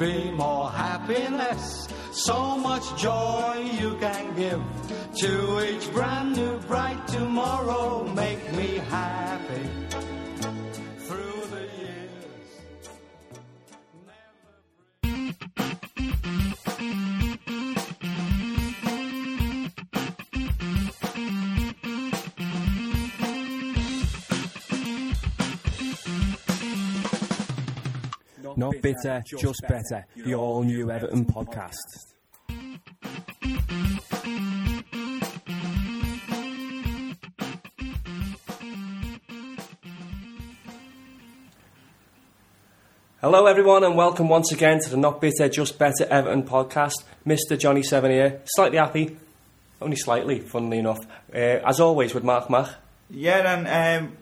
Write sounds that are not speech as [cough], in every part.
be more happiness. So much joy you can give to each brand new bright tomorrow. Make me happy Not bitter, just better. The all new Everton podcast. Hello, everyone, and welcome once again to the Not Bitter, Just Better Everton podcast. Mr. Johnny Seven here, slightly happy, only slightly, funnily enough. Uh, as always, with Mark Mach. Yeah, and um,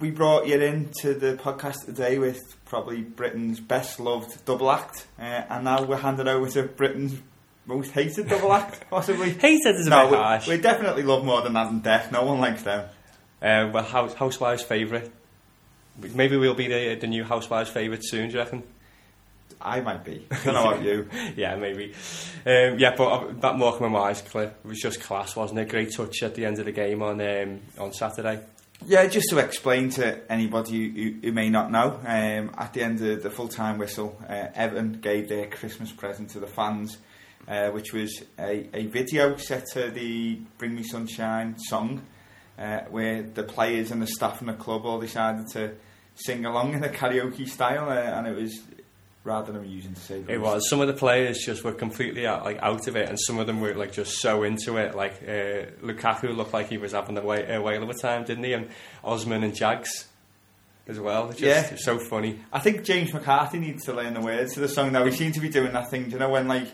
we brought you into the podcast today with probably Britain's best loved double act, uh, and now we're handing over to Britain's most hated double act, [laughs] possibly. Hated is a no, bit we, harsh. we definitely love more than that and Death. No one likes them. Uh, well, House, Housewives' favourite. Maybe we'll be the, the new Housewives' favourite soon, do you reckon? I might be. I don't know about you. yeah, maybe. Um, yeah, but uh, that Morecambe and Wise clip was just class, wasn't it? Great touch at the end of the game on um, on Saturday. Yeah, just to explain to anybody who, who may not know, um, at the end of the full time whistle, uh, Everton gave their Christmas present to the fans, uh, which was a, a video set to the Bring Me Sunshine song, uh, where the players and the staff and the club all decided to sing along in a karaoke style, uh, and it was rather amusing to see. It was. Some of the players just were completely out, like out of it, and some of them were like just so into it. Like uh, Lukaku looked like he was having a, whale, a whale of a time, didn't he? And Osman and Jags as well. Just Yeah. so funny. I think James McCarthy needs to learn the words to the song now. We seem to be doing that thing, do you know, when like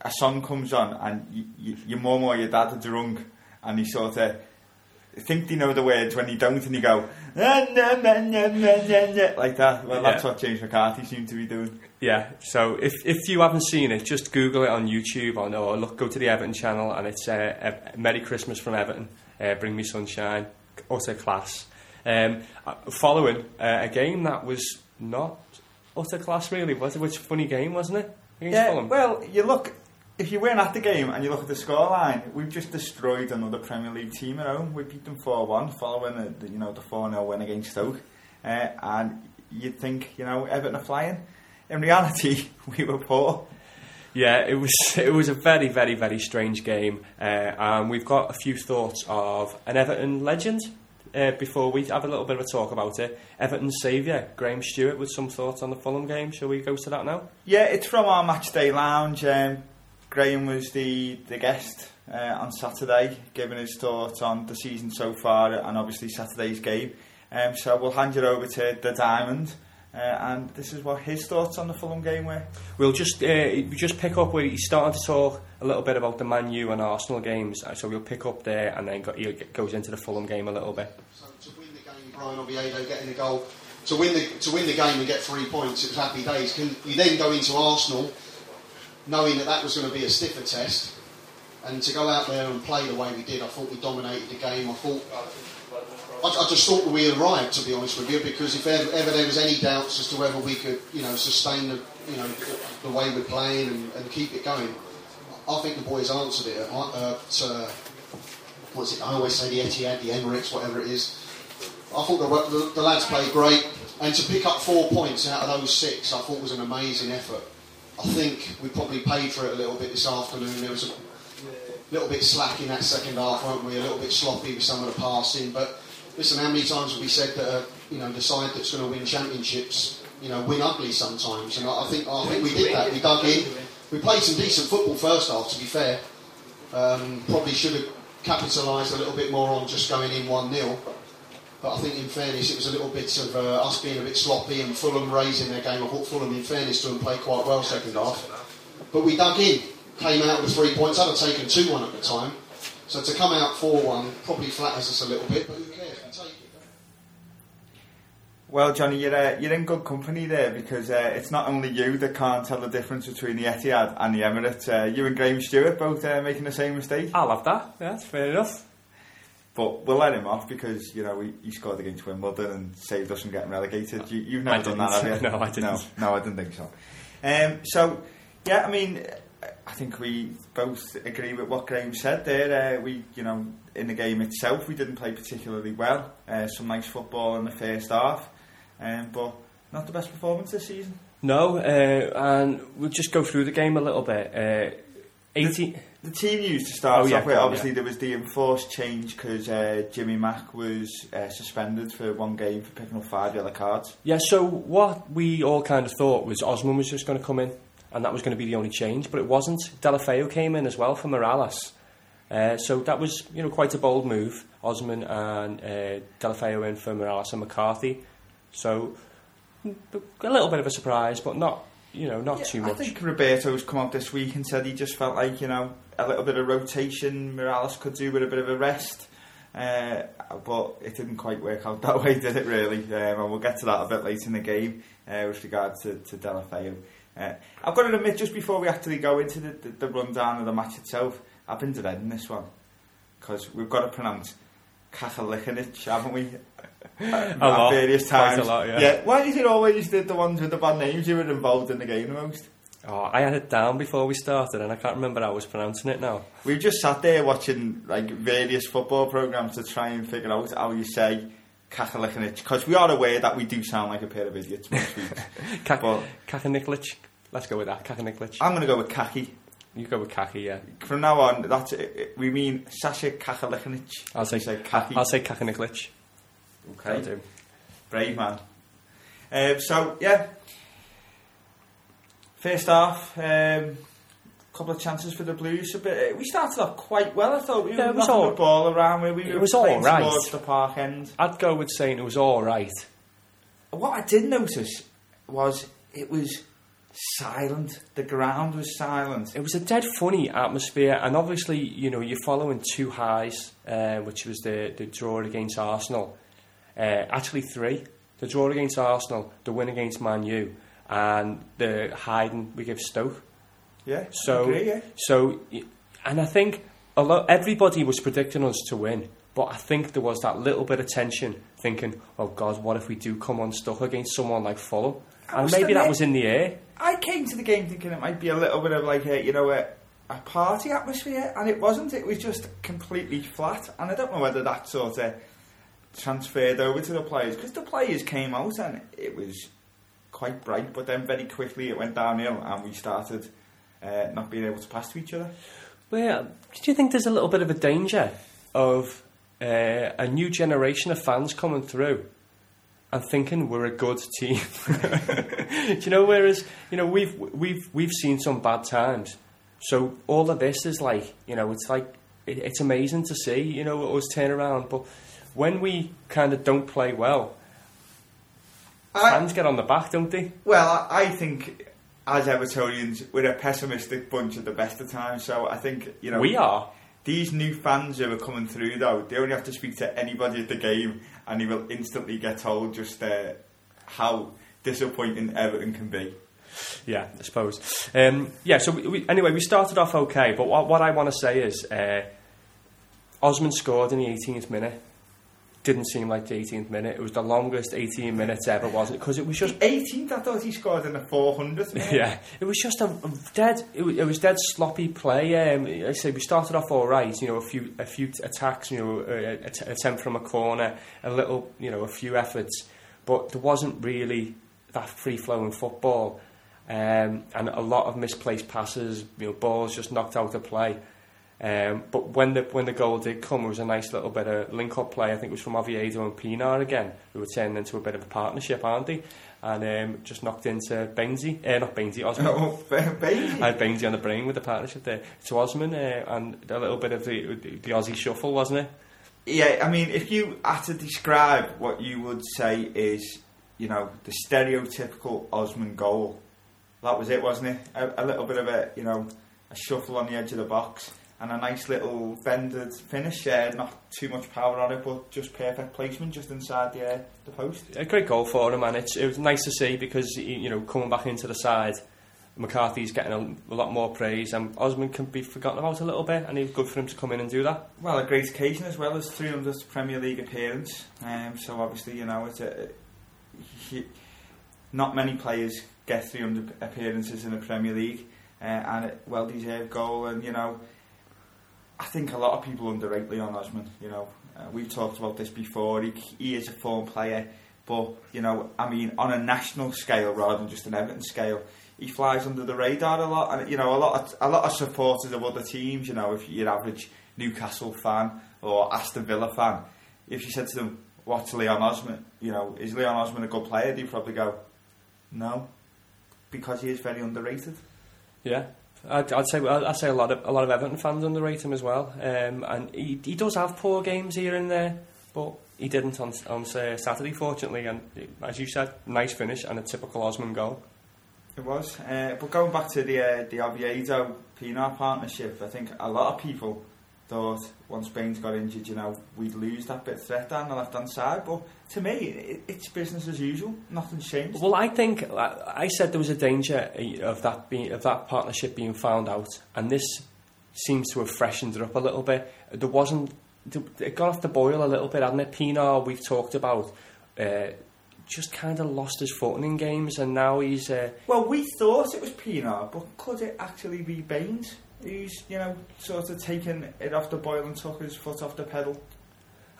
a song comes on and y y your mum or your dad are drunk and you sort of think they know the words when you don't and you go, like that. Well, that's Yeah. what James McCarthy seemed to be doing. Yeah, so if if you haven't seen it, just Google it on YouTube or, or look go to the Everton channel and it's uh, Merry Christmas from Everton, uh, Bring Me Sunshine, utter class. Um, uh, following uh, a game that was not utter class really, was it? Which funny game wasn't it? Yeah, Fulham? well, you look, if you weren't at the game and you look at the scoreline, we've just destroyed another Premier League team at home. We beat them 4 1 following the, the, you know, the 4 0 win against Stoke. Uh, and you'd think, you know, Everton are flying. In reality, [laughs] we were poor. Yeah, it was [laughs] it was a very very very strange game, uh, and we've got a few thoughts of an Everton legend. Uh, before we have a little bit of a talk about it, Everton's saviour Graham Stuart with some thoughts on the Fulham game. Shall we go to that now? Yeah, it's from our match day lounge. Um, Graham was the, the guest uh, on Saturday, giving his thoughts on the season so far and obviously Saturday's game. Um, so we'll hand you over to the Diamond, uh, and this is what his thoughts on the Fulham game were. We'll just uh, we just pick up where he started to talk a little bit about the Man U and Arsenal games. uh, So we'll pick up there, and then go, he goes into the Fulham game a little bit. So to win the game, Bryan Oviedo getting a goal. To win the to win the game and get three points, it was happy days. Can you then go into Arsenal, knowing that that was going to be a stiffer test, and to go out there and play the way we did? I thought we dominated the game. I thought. I, just thought we arrived, to be honest with you, because if ever, ever there was any doubts as to whether we could, you know, sustain the, you know, the way we're playing and, and keep it going, I think the boys answered it. At, uh, uh, what's it? I always say the Etihad, the Emirates, whatever it is. I thought the, the, the lads played great, and to pick up four points out of those six, I thought was an amazing effort. I think we probably paid for it a little bit this afternoon. There was a little bit slack in that second half, weren't we? A little bit sloppy with some of the passing. But listen, how many times have we said that uh, you know the side that's going to win championships, you know, win ugly sometimes? And I think I think we did that. We dug in. We played some decent football first half. To be fair, um, probably should have capitalised a little bit more on just going in one 0 But I think, in fairness, it was a little bit of uh, us being a bit sloppy and Fulham raising their game. I thought Fulham, in fairness to them, played quite well second half. But we dug in, came out with three points. I'd have taken 2 1 at the time. So to come out 4 1 probably flatters us a little bit, but who cares? We take it. Well, Johnny, you're uh, you're in good company there because uh, it's not only you that can't tell the difference between the Etihad and the Emirates. Uh, you and Graham Stuart both uh, making the same mistake. I love that. Yeah, that's fair enough. But we'll let him off because you know he, he scored against Wimbledon and saved us from getting relegated. You, you've never I done that, didn't. have you? [laughs] No, I didn't. No, no, I didn't think so. Um, so yeah, I mean, I think we both agree with what Graham said there. Uh, we, you know, in the game itself, we didn't play particularly well. Uh, some nice football in the first half, um, but not the best performance this season. No, uh, and we'll just go through the game a little bit. Uh, 80, The team news to start Oh, yeah, off with, obviously yeah. there was the enforced change because uh, Jimmy Mack was uh, suspended for one game for picking up five yellow cards. Yeah, so what we all kind of thought was Osman was just going to come in, and that was going to be the only change, but it wasn't. Deulofeu came in as well for Mirallas. Uh, so that was, you know, quite a bold move. Osman and uh, Deulofeu in for Mirallas and McCarthy. So a little bit of a surprise, but not, you know, not too much. I think Roberto's come out this week and said he just felt like, you know, a little bit of rotation Mirallas could do with a bit of a rest. Uh, but it didn't quite work out [laughs] that way, did it really? Um, and we'll get to that a bit later in the game uh, with regard to, to Deulofeu. Uh, I've got to admit, just before we actually go into the, the, the rundown of the match itself, I've been dreading this one because we've got to pronounce Kachalichenich, haven't we? At lot, various quite a times. lot, yeah. Why is it always the, the ones with the bad names you were involved in the game the most? Oh, I had it down before we started, and I can't remember how I was pronouncing it now. We've just sat there watching like various football programs to try and figure out how you say Kachalichenich because we are aware that we do sound like a pair of idiots most weeks. [laughs] Kak-. Let's go with that, Kachaniklic. I'm going to go with Kaki. You go with Kaki, yeah. From now on, that's it. we mean Sasha Kachalichenich. I'll say, say Kaki. I'll say Kachaniklic. Okay. Do. Brave man. Um, so yeah, first half, um, couple of chances for the Blues. A bit, we started off quite well. I thought we Yeah, were it was knocking all- the ball around where we it were was all right. towards the park end. I'd go with saying it was all right. What I did notice was it was silent. The ground was silent. It was a dead funny atmosphere, and obviously, you know, you're following two highs, uh, which was the, the draw against Arsenal. Uh, actually, three. The draw against Arsenal, the win against Man U, and the hiding we give Stoke. Yeah. So, agree, yeah. so, and I think a lot, everybody was predicting us to win, but I think there was that little bit of tension, thinking, "Oh God, what if we do come unstuck against someone like Fulham?" And maybe that was in the air. I came to the game thinking it might be a little bit of like a you know a, a party atmosphere, and it wasn't. It was just completely flat, and I don't know whether that sort of transferred over to the players because the players came out and it was quite bright, but then very quickly it went downhill, and we started uh, not being able to pass to each other. Well, do you think there's a little bit of a danger of uh, a new generation of fans coming through and thinking we're a good team? [laughs] do you know? Whereas you know we've we've we've seen some bad times, so all of this is like you know it's like it, it's amazing to see you know us turn around, but when we kind of don't play well, fans get on the back, don't they? Well, I, I think as Evertonians, we're a pessimistic bunch at the best of times. So I think you know We are. These new fans who are coming through, though, they only have to speak to anybody at the game, and they will instantly get told just uh, how disappointing Everton can be. Yeah, I suppose. Um, yeah, so we, we, anyway, we started off okay, but what, what I want to say is uh, Osman scored in the 18th minute. Didn't seem like the 18th minute. It was the longest 18 minutes ever, wasn't it? Because it was just. 18th, I thought he scored in the 400th. minute. Yeah, it was just a, a dead. It was, it was dead sloppy play. Um, I say we started off all right. You know, a few a few attacks. You know, a, a t- attempt from a corner, a little. You know, a few efforts, but there wasn't really that free flowing football, um, and a lot of misplaced passes. You know, balls just knocked out of play. Um, but when the when the goal did come, it was a nice little bit of link up play. I think it was from Oviedo and Pienaar again, who were turning into a bit of a partnership, aren't they? And um, just knocked into Bainsy, uh, not Bainsy, Osman. Oh, baby. [laughs] I had Bainsy on the brain with the partnership there. To Osman, uh, and a little bit of the, the Aussie shuffle, wasn't it? Yeah, I mean, if you had to describe what you would say is, you know, the stereotypical Osman goal, that was it, wasn't it? A, a little bit of a, you know, a shuffle on the edge of the box and a nice little bended finish. Uh, not too much power on it, but just perfect placement just inside the uh, the post. A great goal for him, and it's, it was nice to see because he, you know coming back into the side McCarthy's getting a, a lot more praise, and Osman can be forgotten about a little bit, and it's good for him to come in and do that. Well, a great occasion as well as 300th Premier League appearance. Um, so obviously, you know, it's a, he, not many players get 300 appearances in the Premier League, uh, and a well deserved goal. And you know, I think a lot of people underrate Leon Osman. You know, uh, we've talked about this before. He, he is a form player, but you know, I mean, on a national scale rather than just an Everton scale he flies under the radar a lot, and you know a lot of a lot of supporters of other teams. You know, if you're average Newcastle fan or Aston Villa fan, if you said to them, "What's Leon Osman?" You know, is Leon Osman a good player? They'd probably go, "No," because he is very underrated. Yeah. I'd, I'd say I'd say a lot of a lot of Everton fans underrate him as well, um, and he he does have poor games here and there, but he didn't on on uh, Saturday, fortunately. And as you said, nice finish and a typical Osman goal. It was. Uh, but going back to the uh, the Oviedo Pienaar partnership, I think a lot of people thought once Baines got injured, you know, we'd lose that bit of threat down the left hand side. But to me, it, it's business as usual. Nothing's changed. Well, I think I said there was a danger of that being, of that partnership being found out, and this seems to have freshened it up a little bit. There wasn't. It got off the boil a little bit, hadn't it? Pienaar, we've talked about. Uh, just kind of lost his footing in games, and now he's. Uh, well, we thought it was Pienaar, but could it actually be Baines who's you know sort of taken it off the boil and took his foot off the pedal?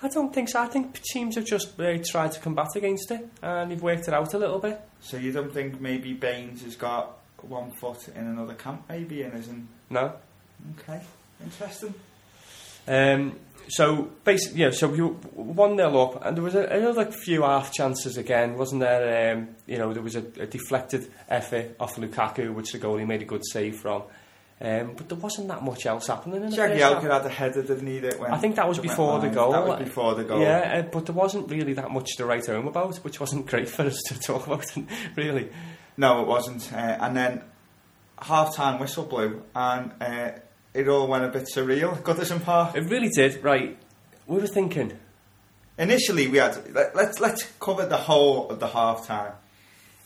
I don't think so. I think teams have just uh, tried to combat against it, and they've worked it out a little bit. So you don't think maybe Baines has got one foot in another camp, maybe, and isn't? No. Okay, interesting. Um, so basically, yeah. So you one nil up, and there was a, another few half chances again, wasn't there? Um, you know, there was a, a, deflected effort off Lukaku, which the goalie made a good save from. Um, but there wasn't that much else happening. In Jagielka had a header, didn't he? That I think that was before the goal. That was before the goal. Yeah, uh, but there wasn't really that much to write home about, which wasn't great for us to [laughs] talk about, [laughs] really. No, it wasn't. Uh, and then half time whistle blew, and uh, it all went a bit surreal. Goodison Park. It really did. Right, we were thinking. Initially, we had let, let's let's cover the whole of the half time.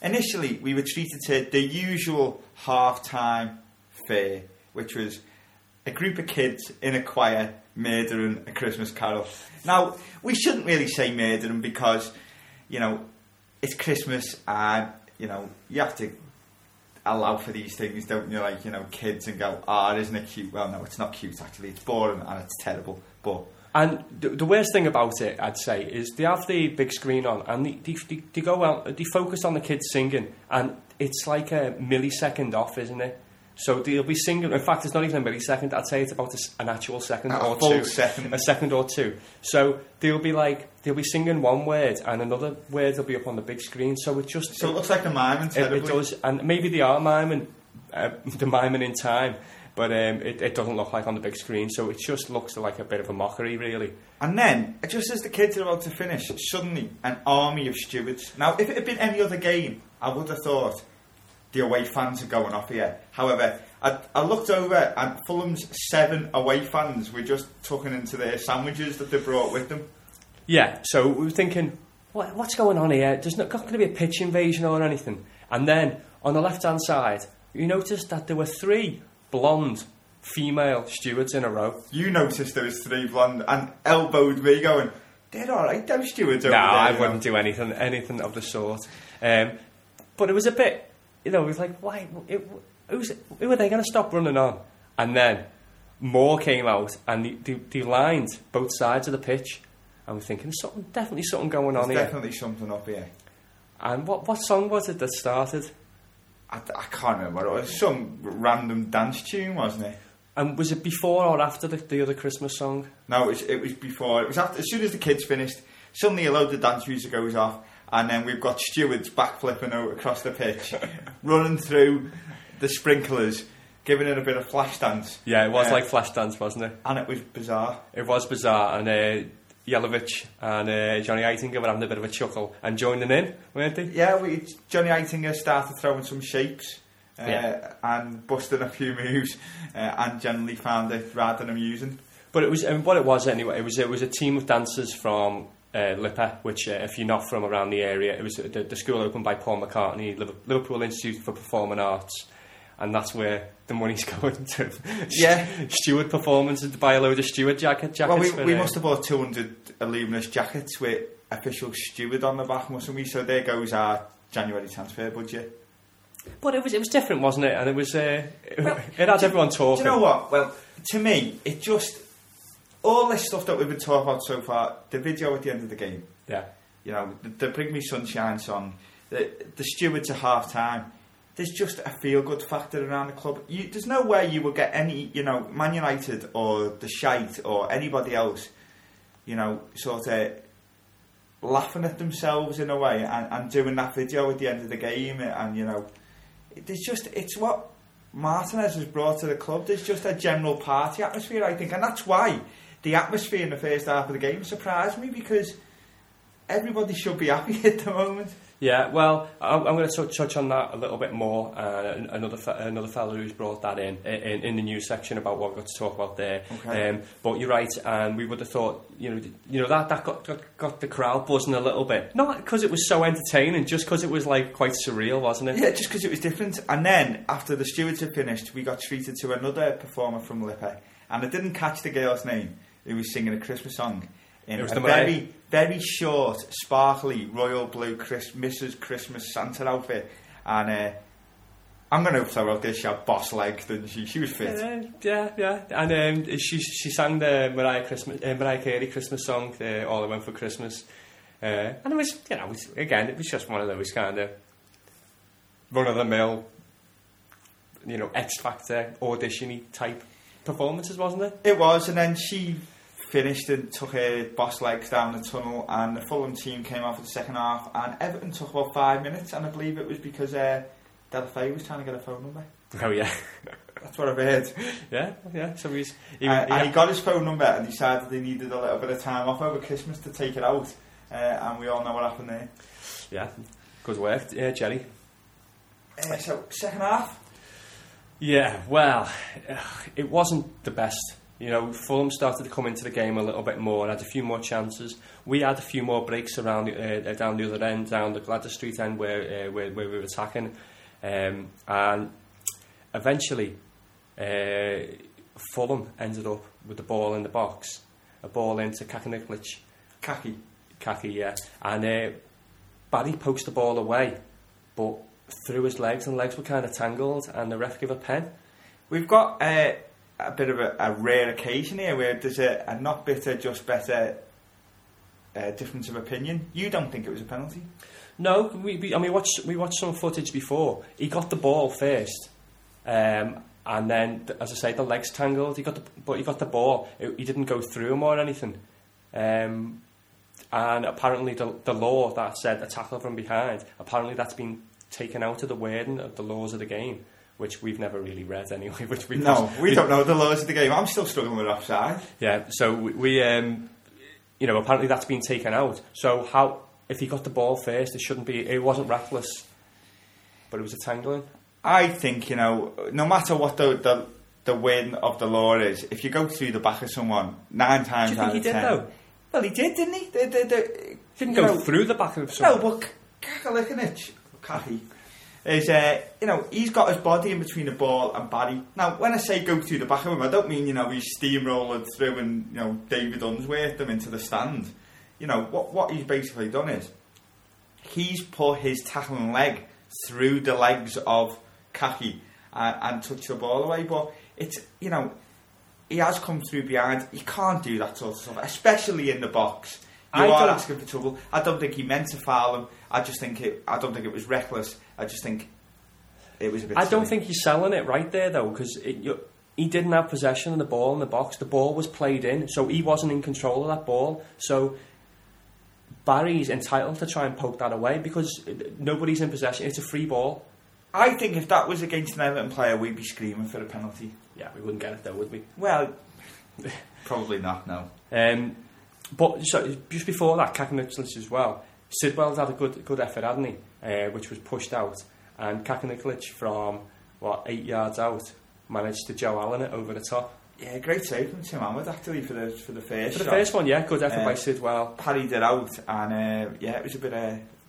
Initially, we were treated to the usual half time fare, which was a group of kids in a choir murdering a Christmas carol. Now, we shouldn't really say murdering because, you know, it's Christmas and, you know, you have to allow for these things, don't you? Like, you know, kids and go, ah, oh, isn't it cute? Well, no, it's not cute actually. It's boring and it's terrible. But and the, the worst thing about it, I'd say, is they have the big screen on and they, they, they go out, they focus on the kids singing, and it's like a millisecond off, isn't it? So they'll be singing. In fact, it's not even a millisecond. I'd say it's about a, an actual second a or two, second. a second or two. So they'll be like they'll be singing one word and another word will be up on the big screen. So it just so it, looks like a miming. It, it, does, and maybe they are miming uh, [laughs] the miming in time, but um, it, it doesn't look like on the big screen. So it just looks like a bit of a mockery, really. And then, just as the kids are about to finish, suddenly an army of stewards. Now, if it had been any other game, I would have thought the away fans are going off here. However, I, I looked over and Fulham's seven away fans were just tucking into their sandwiches that they brought with them. Yeah, so we were thinking, what, what's going on here? There's not going to be a pitch invasion or anything. And then on the left hand side, you noticed that there were three blonde female stewards in a row. You noticed there was three blonde and elbowed me going, they're all right, those stewards over no, there. No, I wouldn't do anything, anything of the sort. Um, but it was a bit, you know, it was like, why? It, who's, who are they going to stop running on? And then more came out and they lined both sides of the pitch. And we're thinking, something, definitely something going There's on here. definitely something up here. And what, what song was it that started? I, I can't remember. It was some random dance tune, wasn't it? And was it before or after the, the other Christmas song? No, it was, it was before. It was after. As soon as the kids finished, suddenly a load of dance music goes off, and then we've got stewards backflipping out across the pitch, [laughs] running through the sprinklers, giving it a bit of flash dance. Yeah, it was uh, like flash dance, wasn't it? And it was bizarre. It was bizarre, and uh, Jelavic and uh, Johnny Heitinga were having a bit of a chuckle and joining in, weren't they? Yeah, we, Johnny Heitinga started throwing some shapes. Uh, yeah. and busting a few [laughs] moves, uh, and generally found it rather amusing. But it was I mean, what it was anyway. It was it was a team of dancers from uh, LIPA, which uh, if you're not from around the area, it was the, the school opened by Paul McCartney, Liverpool Institute for Performing Arts. and that's where the money's [laughs] going to. Yeah. steward performances to buy a load of steward jacket jackets. Well, we, for, we uh, must have bought 200 Illuminous jackets with official steward on the back, mustn't we? So there goes our January transfer budget. But it was it was different, wasn't it? And it was uh, Well, [laughs] it had do- everyone Do talking. you know what? Well, to me, it just all this stuff that we've been talking about so far. The video at the end of the game, Yeah, you know, the, the Bring Me Sunshine song, the the stewards at half time. There's just a feel good factor around the club. You, there's no way you will get any, you know, Man United or the Shite or anybody else, you know, sort of laughing at themselves in a way and, and doing that video at the end of the game and, you know, it's just, it's what Martinez has brought to the club. There's just a general party atmosphere, I think, and that's why the atmosphere in the first half of the game surprised me because everybody should be [laughs] happy at the moment. yeah. Well, I'm, I'm going to touch on that a little bit more. Uh, another fe- another fellow who's brought that in, in in the news section about what we've got to talk about there. Okay. Um, but you're right, and we would have thought, you know, you know that that got got, got the crowd buzzing a little bit. Not because it was so entertaining, just because it was like quite surreal, wasn't it? Yeah, just because it was different. And then, after the stewards had finished, we got treated to another performer from LIPA. And I didn't catch the girl's name who was singing a Christmas song in It was a the very, Mariah. very short, sparkly, royal blue Chris, Mrs. Christmas Santa outfit. And uh, I'm going to throw out this, she had boss legs, didn't she? She was fit. Uh, yeah, yeah, and um, she she sang the Mariah Christmas uh, Mariah Carey Christmas song, uh, "All I Want for Christmas," uh, and it was you know it was, again it was just one of those kind of run of the mill, you know X Factor auditiony type performances, wasn't it? It was, and then she finished and took her boss legs down the tunnel, and the Fulham team came out for the second half, and Everton took about five minutes, and I believe it was because uh, Delafay was trying to get a phone number. Oh yeah, That's what I've heard. yeah, yeah. So he's he, Uh, and he got his phone number and decided they needed a little bit of time off over Christmas to take it out, uh, and we all know what happened there. yeah, good work, yeah, Jerry. Uh, so, second half, Yeah, well, it wasn't the best. You know, Fulham started to come into the game a little bit more, and had a few more chances. We had a few more breaks around uh, down the other end, down the Gladys Street end where uh, where, where we were attacking, um, and eventually uh, Fulham ended up with the ball in the box, a ball into Kakanikovic, Kaki. Kaki, yeah, and uh, Barry poked the ball away, but through his legs, and legs were kind of tangled, and the ref gave a pen. We've got uh, a bit of a, a rare occasion here where there's a, a not bitter, just better uh, difference of opinion. You don't think it was a penalty? No, we, we I mean, we watched, we watched some footage before. He got the ball first, um, and then, as I say, the legs tangled. He got the, but he got the ball. It, he didn't go through him or anything. Um, and apparently, the, the law that said a tackle from behind, apparently that's been taken out of the wording of the laws of the game, which we've never really read anyway. [laughs] Which we No, we don't know the laws of the game. I'm still struggling with offside. Yeah, so we, we um, you know, apparently that's been taken out. So how, if he got the ball first, it shouldn't be, it wasn't reckless, but it was a tangling. I think, you know, no matter what the, the, the win of the law is, if you go through the back of someone, nine times Do you think he did ten. though? Well, he did, didn't he? The, the, the, Didn't go know, through the back of someone. No, but Kakalikanic, Kaki, is, uh, you know, he's got his body in between the ball and Barry. Now, when I say go through the back of him, I don't mean, you know, he's steamrolling through and, you know, David Unsworth them into the stand. You know, what, what he's basically done is he's put his tackling leg through the legs of Kaki and, and touched the ball away. But it's, you know, he has come through behind. He can't do that sort of stuff, especially in the box. You I are asking for trouble. I don't think he meant to foul him. I just think it. I don't think it was reckless. I just think it was a bit. I don't think he's selling it right there though, because he didn't have possession of the ball in the box. The ball was played in, so he wasn't in control of that ball. So Barry's entitled to try and poke that away because nobody's in possession. It's a free ball. I think if that was against an Everton player, we'd be screaming for a penalty. Yeah, we wouldn't get it though, would we? Well, [laughs] probably not. No. Um, but so, just before that, Kakanikovic as well. Sidwell's had a good good effort, hadn't he? Uh, which was pushed out, and Kakanikovic from what eight yards out managed to Joe Allen it over the top. Yeah, great save from Tim Howard actually for the for the first. For the shot. first one, yeah, good effort Uh, by Sidwell. parried it out, and uh, yeah, it was a bit. Uh,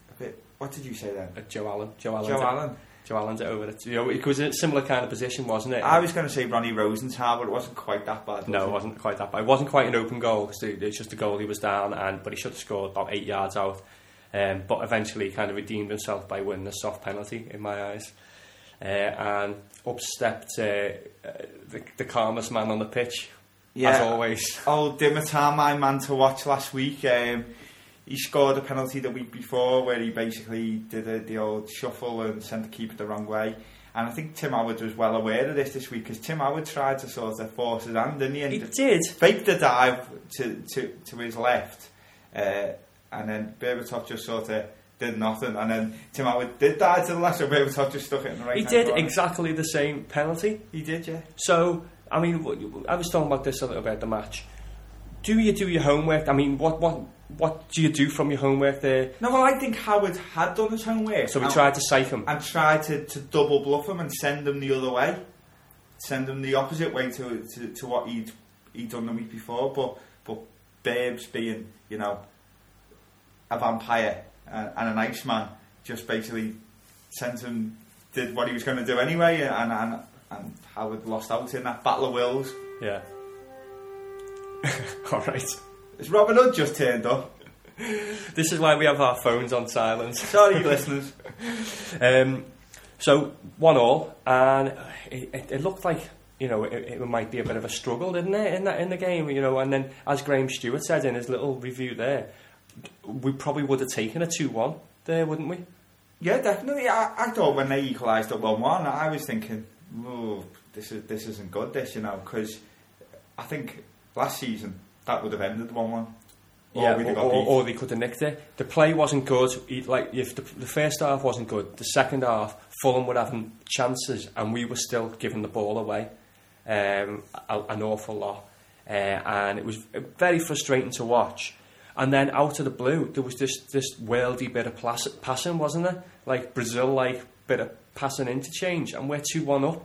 a bit. What did you say then? Uh, Joe Allen, Joe Allen, Joe Allen. Joe Allen's it over it. You know, it was a similar kind of position, wasn't it? I was going to say Ronnie Rosenthal, but it wasn't quite that bad. No, it? wasn't quite that bad. It wasn't quite an open goal. 'cause It was just a goal he was down, and but he should have scored about eight yards out. Um, but eventually, he kind of redeemed himself by winning a soft penalty in my eyes. Uh, and up stepped uh, uh, the, the calmest man on the pitch, as always. Old Dimitar, my man to watch last week. Um, he scored a penalty the week before where he basically did a, the old shuffle and sent the keeper the wrong way. And I think Tim Howard was well aware of this this week because Tim Howard tried to sort of force his hand, didn't he? And He did. faked the dive to, to, to his left. Uh, and then Berbatov just sort of did nothing. And then Tim Howard did dive to the left, so Berbatov just stuck it in the right He did exactly the same penalty. He did, yeah. So, I mean, I was talking about this a little bit the match. Do you do your homework? I mean, what what what do you do from your homework there? No, well, I think Howard had done his homework. So we and- tried to psych him. and tried to, to double bluff him and send him the other way, send him the opposite way to to, to what he'd he'd done the week before. But but Babes being you know a vampire and, and an Iceman just basically sent him did what he was going to do anyway, and and and Howard lost out in that battle of wills. Yeah. [laughs] All right. Has Robin Hood just turned up? This is why we have our phones on silent. Sorry, listeners. [laughs] Um, so one all, and it, it, it looked like you know it, it might be a bit of a struggle, didn't it, in that in the game? You know, and then as Graham Stuart said in his little review there, we probably would have taken a two-one there, wouldn't we? Yeah, definitely. I, I thought when they equalised at one one, I was thinking, "Oh, this is this isn't good." This, you know, because I think last season that would have ended one one. Yeah, we'd or, or, or they could have nicked it. The play wasn't good. Like if the, the first half wasn't good, the second half Fulham were having chances, and we were still giving the ball away um, an awful lot, uh, and it was very frustrating to watch. And then out of the blue, there was this this worldy bit of plas- passing, wasn't there? Like Brazil, like bit of passing interchange, and we're two one up.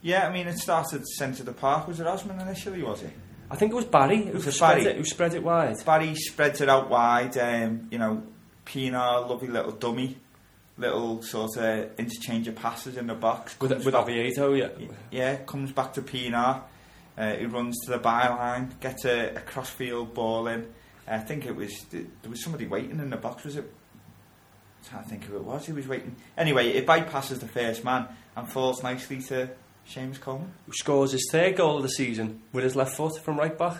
Yeah, I mean, it started centre of the park. Was it Osman initially? Was it? I think it was Barry who Was it spread Barry? it. Who spread it wide? Barry spreads it out wide. Um, you know, Pienaar, lovely little dummy, little sort of interchange of passes in the box. With, with back- Oviedo, yeah. Yeah, comes back to Pienaar. Uh, he runs to the byline, gets a, a crossfield ball in. I think it was there was somebody waiting in the box. Was it? I can't think who it was. He was waiting. Anyway, it bypasses the first man and falls nicely to Seamus Coleman. who scores his third goal of the season with his left foot from right back.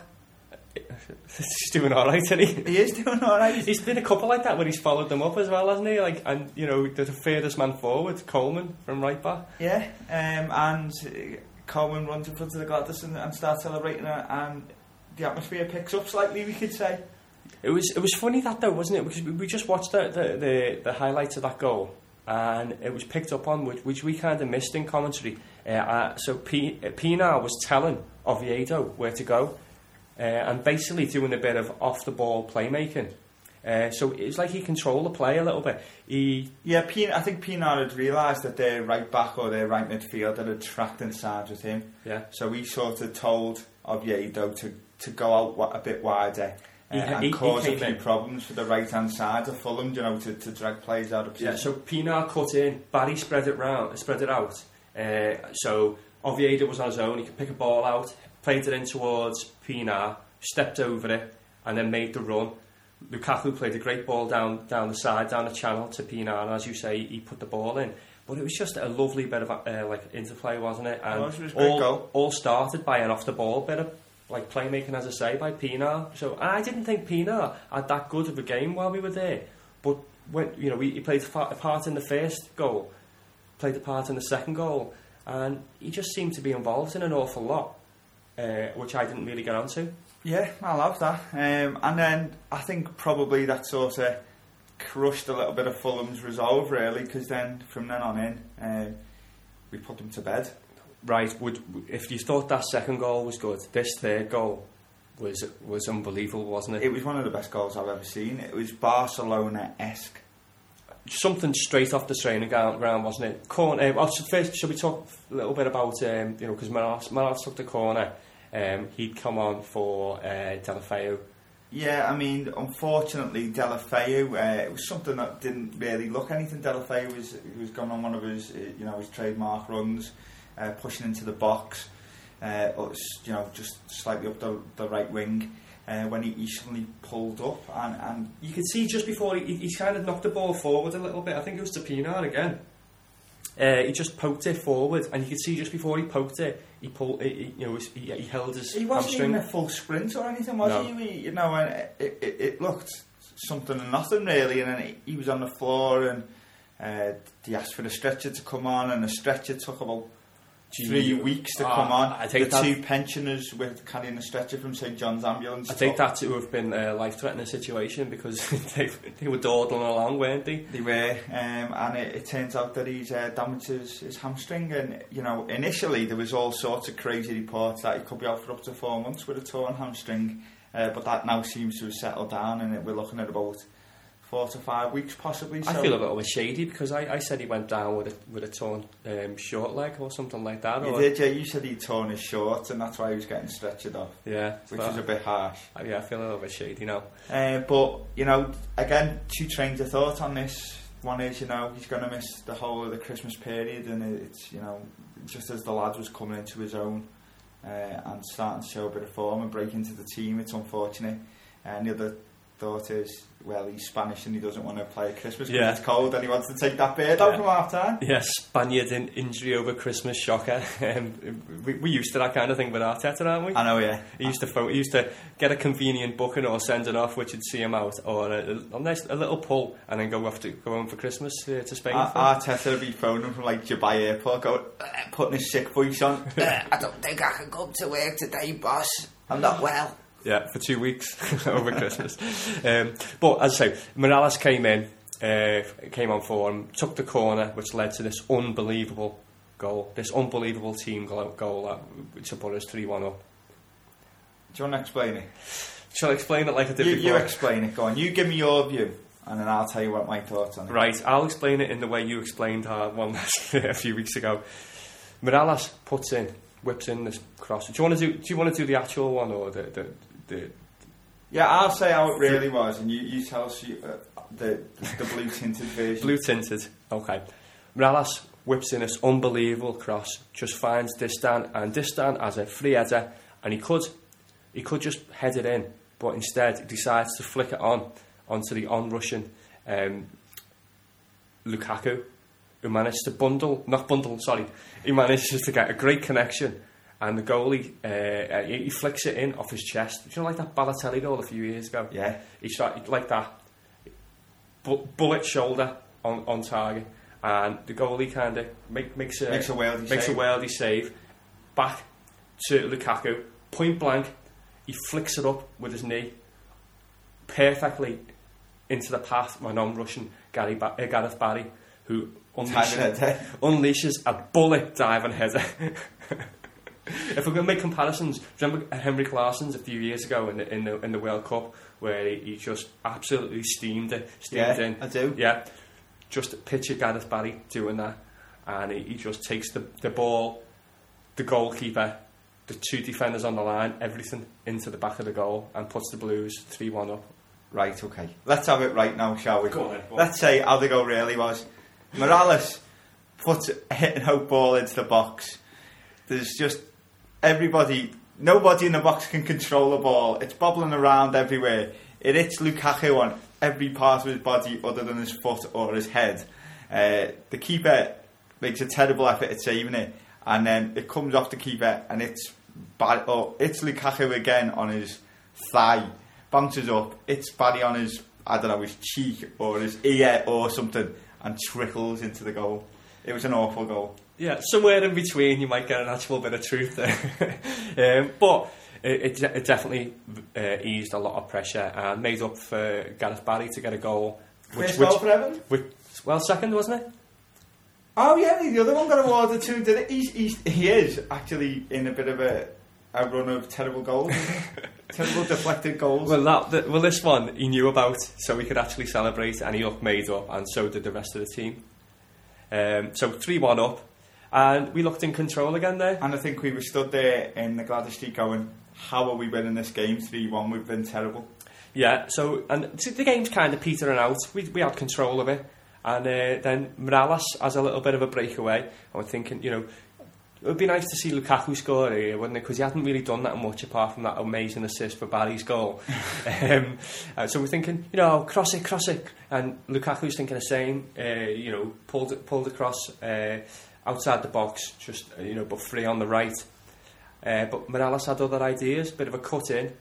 [laughs] He's doing all right, isn't he? He is doing all right. He's been a couple like that where he's followed them up as well, hasn't he? Like, and you know, the furthest man forward, Coleman from right back. Yeah, um, and uh, Coleman runs in front of the Gladys and, and starts celebrating and the atmosphere picks up slightly. We could say. It was it was funny that though, wasn't it? Because we, just watched the, the, the, the highlights of that goal, and it was picked up on which, which we kind of missed in commentary. Uh, uh, so P, uh, Pienaar was telling Oviedo where to go, uh, and basically doing a bit of off the ball playmaking. Uh, so it's like he controlled the play a little bit. He Yeah, Pien- I think Pienaar had realised that their right back or their right midfielder had tracked inside with him. yeah. So he sort of told Oviedo to, to go out a bit wider uh, He- and he- he cause a few in. problems for the right hand side of Fulham, you know, to, to drag players out of position. Yeah, so Pienaar cut in, Barry spread it round, spread it out. Uh, so Oviedo was on his own. He could pick a ball out, played it in towards Pienaar, stepped over it, and then made the run. Lukaku played a great ball down down the side, down the channel to Pienaar, and as you say, he put the ball in. But it was just a lovely bit of uh, like interplay, wasn't it? And It was, it was a great all, goal. all started by an off the ball bit of like playmaking, as I say, by Pienaar. So I didn't think Pienaar had that good of a game while we were there. But when you know, he, he played a part in the first goal, played a part in the second goal, and he just seemed to be involved in an awful lot, uh, which I didn't really get onto. Yeah, I love that. Um, and then I think probably that sort of crushed a little bit of Fulham's resolve, really, because then from then on in, um, we put them to bed. Right, would if you thought that second goal was good, this third goal was was unbelievable, wasn't it? It was one of the best goals I've ever seen. It was Barcelona esque. Something straight off the training ground, wasn't it? Corner. well, so first, should we talk a little bit about um, you know because Mirallas took the corner. Um, he'd come on for uh, Deulofeu, Yeah, I mean, unfortunately, Deulofeu, uh, it was something that didn't really look anything. Deulofeu was he was going on one of his, uh, you know, his trademark runs, uh, pushing into the box, uh, or you know, just slightly up the, the right wing. Uh, when he, he suddenly pulled up, and, and You could see just before he, he kind of knocked the ball forward a little bit. I think it was to Pienaar again. Uh, he just poked it forward, and you could see just before he poked it, he pulled. He, you know, he, he held his he wasn't hamstring. even a full sprint or anything, was No. he? You know, and it, it, it looked something and nothing really, and then he, he was on the floor, and uh, he asked for the stretcher to come on, and the stretcher took about Gee, three weeks to ah, come on. I take the that- two pensioners were carrying the stretcher from St John's Ambulance. I take that to have been a life-threatening situation because [laughs] they, they were dawdling along, weren't they? They were, um, and it, it turns out that he's uh, damaged his, his hamstring. And you know, initially there was all sorts of crazy reports that he could be out for up to four months with a torn hamstring, uh, but that now seems to have settled down, and we're looking at about four to five weeks possibly. I feel a bit of a shady because I, I said he went down with a with a torn um, short leg or something like that. You Or, did, yeah. You said he'd torn his shorts, and that's why he was getting stretchered off, Yeah, which is a bit harsh. yeah, I feel a little bit shady now. Uh, but you know, again, two trains of thought on this. One is, you know, he's going to miss the whole of the Christmas period, and it's, you know, just as the lad was coming into his own uh, and starting to show a bit of form and break into the team, it's unfortunate. And the other thought is, well, he's Spanish and he doesn't want to play Christmas because Yeah. it's cold, and he wants to take that beard out Yeah. from half time. Yes, Spaniard in injury over Christmas shocker. [laughs] Um, we, we used to that kind of thing with Arteta, aren't we? I know, yeah. He used to phone, he used to get a convenient booking or send it off, which would see him out, or a, a, nice, a little pull, and then go off to go home for Christmas uh, to Spain. Ar- for- Arteta would be phoning from like Dubai airport, going, uh, putting his sick voice on. [laughs] "Uh, I don't think I can come to work today, boss. I'm not well. Yeah, for two weeks [laughs] over Christmas. Um, but as I say, Mirallas came in, uh, came on form, took the corner, which led to this unbelievable goal, this unbelievable team goal, goal that to put us 3 1 up. Do you want to explain it? Shall I explain it like I did You, you explain it. Go on. You give me your view, and then I'll tell you what my thoughts on it. Right, I'll explain it in the way you explained our one [laughs] a few weeks ago. Mirallas puts in, whips in this cross. Do you want to do? Do you want to do the actual one or the the, the Yeah, I'll say how it really was, and you, you tell us you, uh, the the blue tinted [laughs] version. blue tinted? Okay, Mirallas whips in this unbelievable cross, just finds Distin, and Distin has a free header, and he could he could just head it in, but instead he decides to flick it on onto the on-rushing um, Lukaku, who managed to bundle, not bundle, sorry, he manages to get a great connection, and the goalie uh, he, he flicks it in off his chest. You know, like that Balotelli goal a few years ago. Yeah. he shot like that, bu- bullet shoulder on, on target, and the goalie kind of make, makes a Makes a worldy makes save. a worldy save, back to Lukaku, point blank. He flicks it up with his knee perfectly into the path of my non-Russian Gary ba- uh, Gareth Barry, who unleashes, unleashes a bullet diving header. [laughs] [laughs] if we're going to make comparisons, remember Henrik Larsson's a few years ago in the in the, in the World Cup where he, he just absolutely steamed it, steamed Yeah, in. I do. Yeah, just picture Gareth Barry doing that, and he, he just takes the the ball, the goalkeeper, the two defenders on the line, everything into the back of the goal, and puts the Blues three one up. Right, okay. Let's have it right now, shall we? Go on then. Let's say how the goal really was. Mirallas puts a hitting hope ball into the box. There's just everybody, nobody in the box can control the ball. It's bobbling around everywhere. It hits Lukaku on every part of his body other than his foot or his head. Uh, the keeper makes a terrible effort at saving it, and then it comes off the keeper and it's bad. Oh, it's Lukaku again on his thigh, bounces up. It's Barry on his I don't know his cheek or his ear or something, and trickles into the goal. It was an awful goal. Yeah, somewhere in between, you might get an actual bit of truth there. [laughs] um, but it, it, definitely uh, eased a lot of pressure and made up for Gareth Barry to get a goal. First goal for Everton. which, well, second, wasn't it? Oh yeah, the other one got awarded too. Did it? He's, he's, he is actually in a bit of a, a run of terrible goals, [laughs] terrible deflected goals. Well, that, the, well, this one he knew about, so we could actually celebrate, and he looked made up, and so did the rest of the team. Um, so 3 1 up, and we looked in control again there. and I think we were stood there in the Gladys Street going, "How are we winning this game? Three one. We've been terrible." Yeah, so and the game's kind of petering out. We we had control of it, and uh, then Mirallas has a little bit of a breakaway. And we're thinking, you know, it would be nice to see Lukaku score here, wouldn't it? Because he hadn't really done that much apart from that amazing assist for Barry's goal. [laughs] um, uh, so we're thinking, you know, cross it, cross it, and Lukaku's thinking the same. Uh, you know, pulled pulled across uh, outside the box, just uh, you know, but free on the right. Uh, but Mirallas had other ideas, bit of a cut in,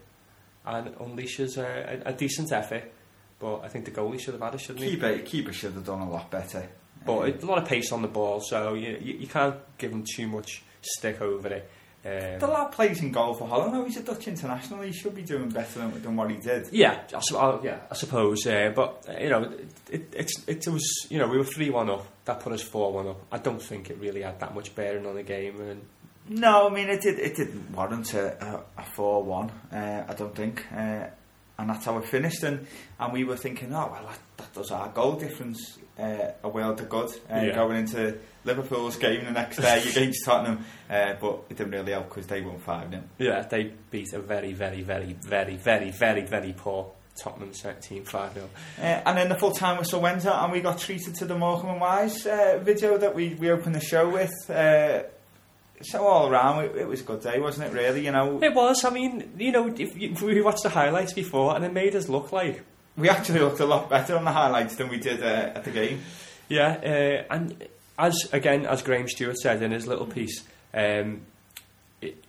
and unleashes a, a, a decent effort. But I think the goalie should have had it, shouldn't he? Keeper, keeper should have done a lot better. But it's a lot of pace on the ball, so you, you, you can't give him too much stick over it. Um, The lad plays in goal for Holland. though. He's a Dutch international. He should be doing better than, than what he did. yeah, I, I, yeah, I suppose. Uh, but uh, you know, it, it's it was you know we were three one up. That put us four one up. I don't think it really had that much bearing on the game. And No, I mean it did. It didn't warrant a, a, a four-one. Uh, I don't think, uh, and that's how it finished. And and we were thinking, oh well, that, that does our goal difference uh, a world of good uh, Yeah. going into Liverpool's game the next day against Tottenham. Uh, but it didn't really help because they won five 0 yeah, they beat a very, very, very, very, very, very, very poor Tottenham team five 0 Uh, and then the full time whistle went out, and we got treated to the Morecambe and Wise uh, video that we, we opened the show with. So all around, it, it was a good day, wasn't it? Really, you know, It was. I mean, you know, if, you- if we watched the highlights before, and it made us look like we actually looked a lot better on the highlights than we did uh, at the game. Yeah, uh, and as again as Graham Stuart said in his little piece, um, it,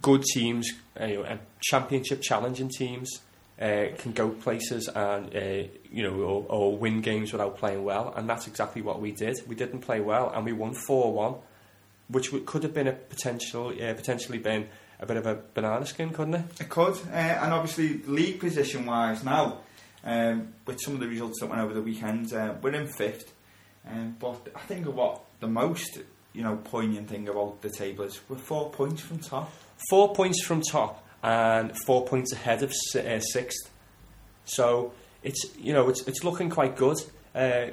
good teams, uh, you know, and championship challenging teams uh, can go places and uh, you know or, or win games without playing well, and that's exactly what we did. We didn't play well, and we won four one, which could have been a potential uh, potentially been a bit of a banana skin, couldn't it? It could, uh, and obviously league position wise now, um, with some of the results that went over the weekend, uh, we're in fifth. Um, but I think what the most you know poignant thing about the table is we're four points from top. Four points from top and four points ahead of uh, sixth. So it's you know it's it's looking quite good. Uh,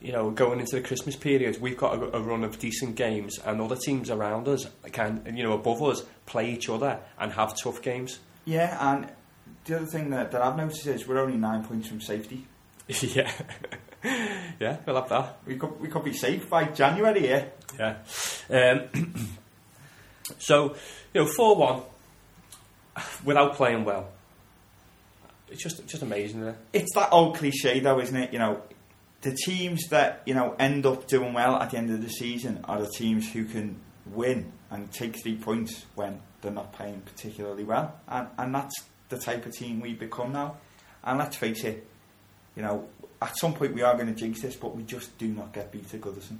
you know, going into the Christmas period, we've got a, a run of decent games, and other teams around us can, you know, above us, play each other and have tough games. Yeah, and the other thing that, that I've noticed is we're only nine points from safety. [laughs] yeah, [laughs] yeah, we'll have that. We could we could be safe by January. Yeah, Yeah. Um, [clears throat] so, you know, four one without playing well. It's just just amazing, it? it's that old cliche though, isn't it? You know, the teams that you know end up doing well at the end of the season are the teams who can win and take three points when they're not playing particularly well, and and that's the type of team we've become now. And let's face it, you know, at some point we are going to jinx this, but we just do not get beat at Goodison.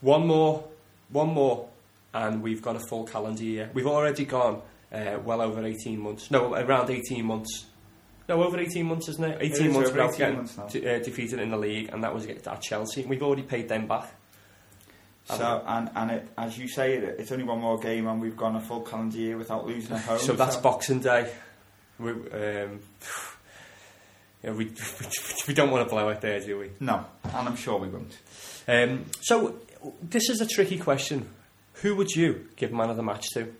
One more, one more, and we've got a full calendar year. We've already gone uh, well over 18 months. No, around 18 months. No, over 18 months, isn't it? 18 is months without 18 getting months de- uh, defeated in the league, and that was at Chelsea. We've already paid them back. So, and and it, as you say, it, it's only one more game, and we've gone a full calendar year without losing at home. So that's Boxing Day. We, um, yeah, we, [laughs] we don't want to blow it there, do we? no, and I'm sure we won't. Um, so this is a tricky question. Who would you give man of the match to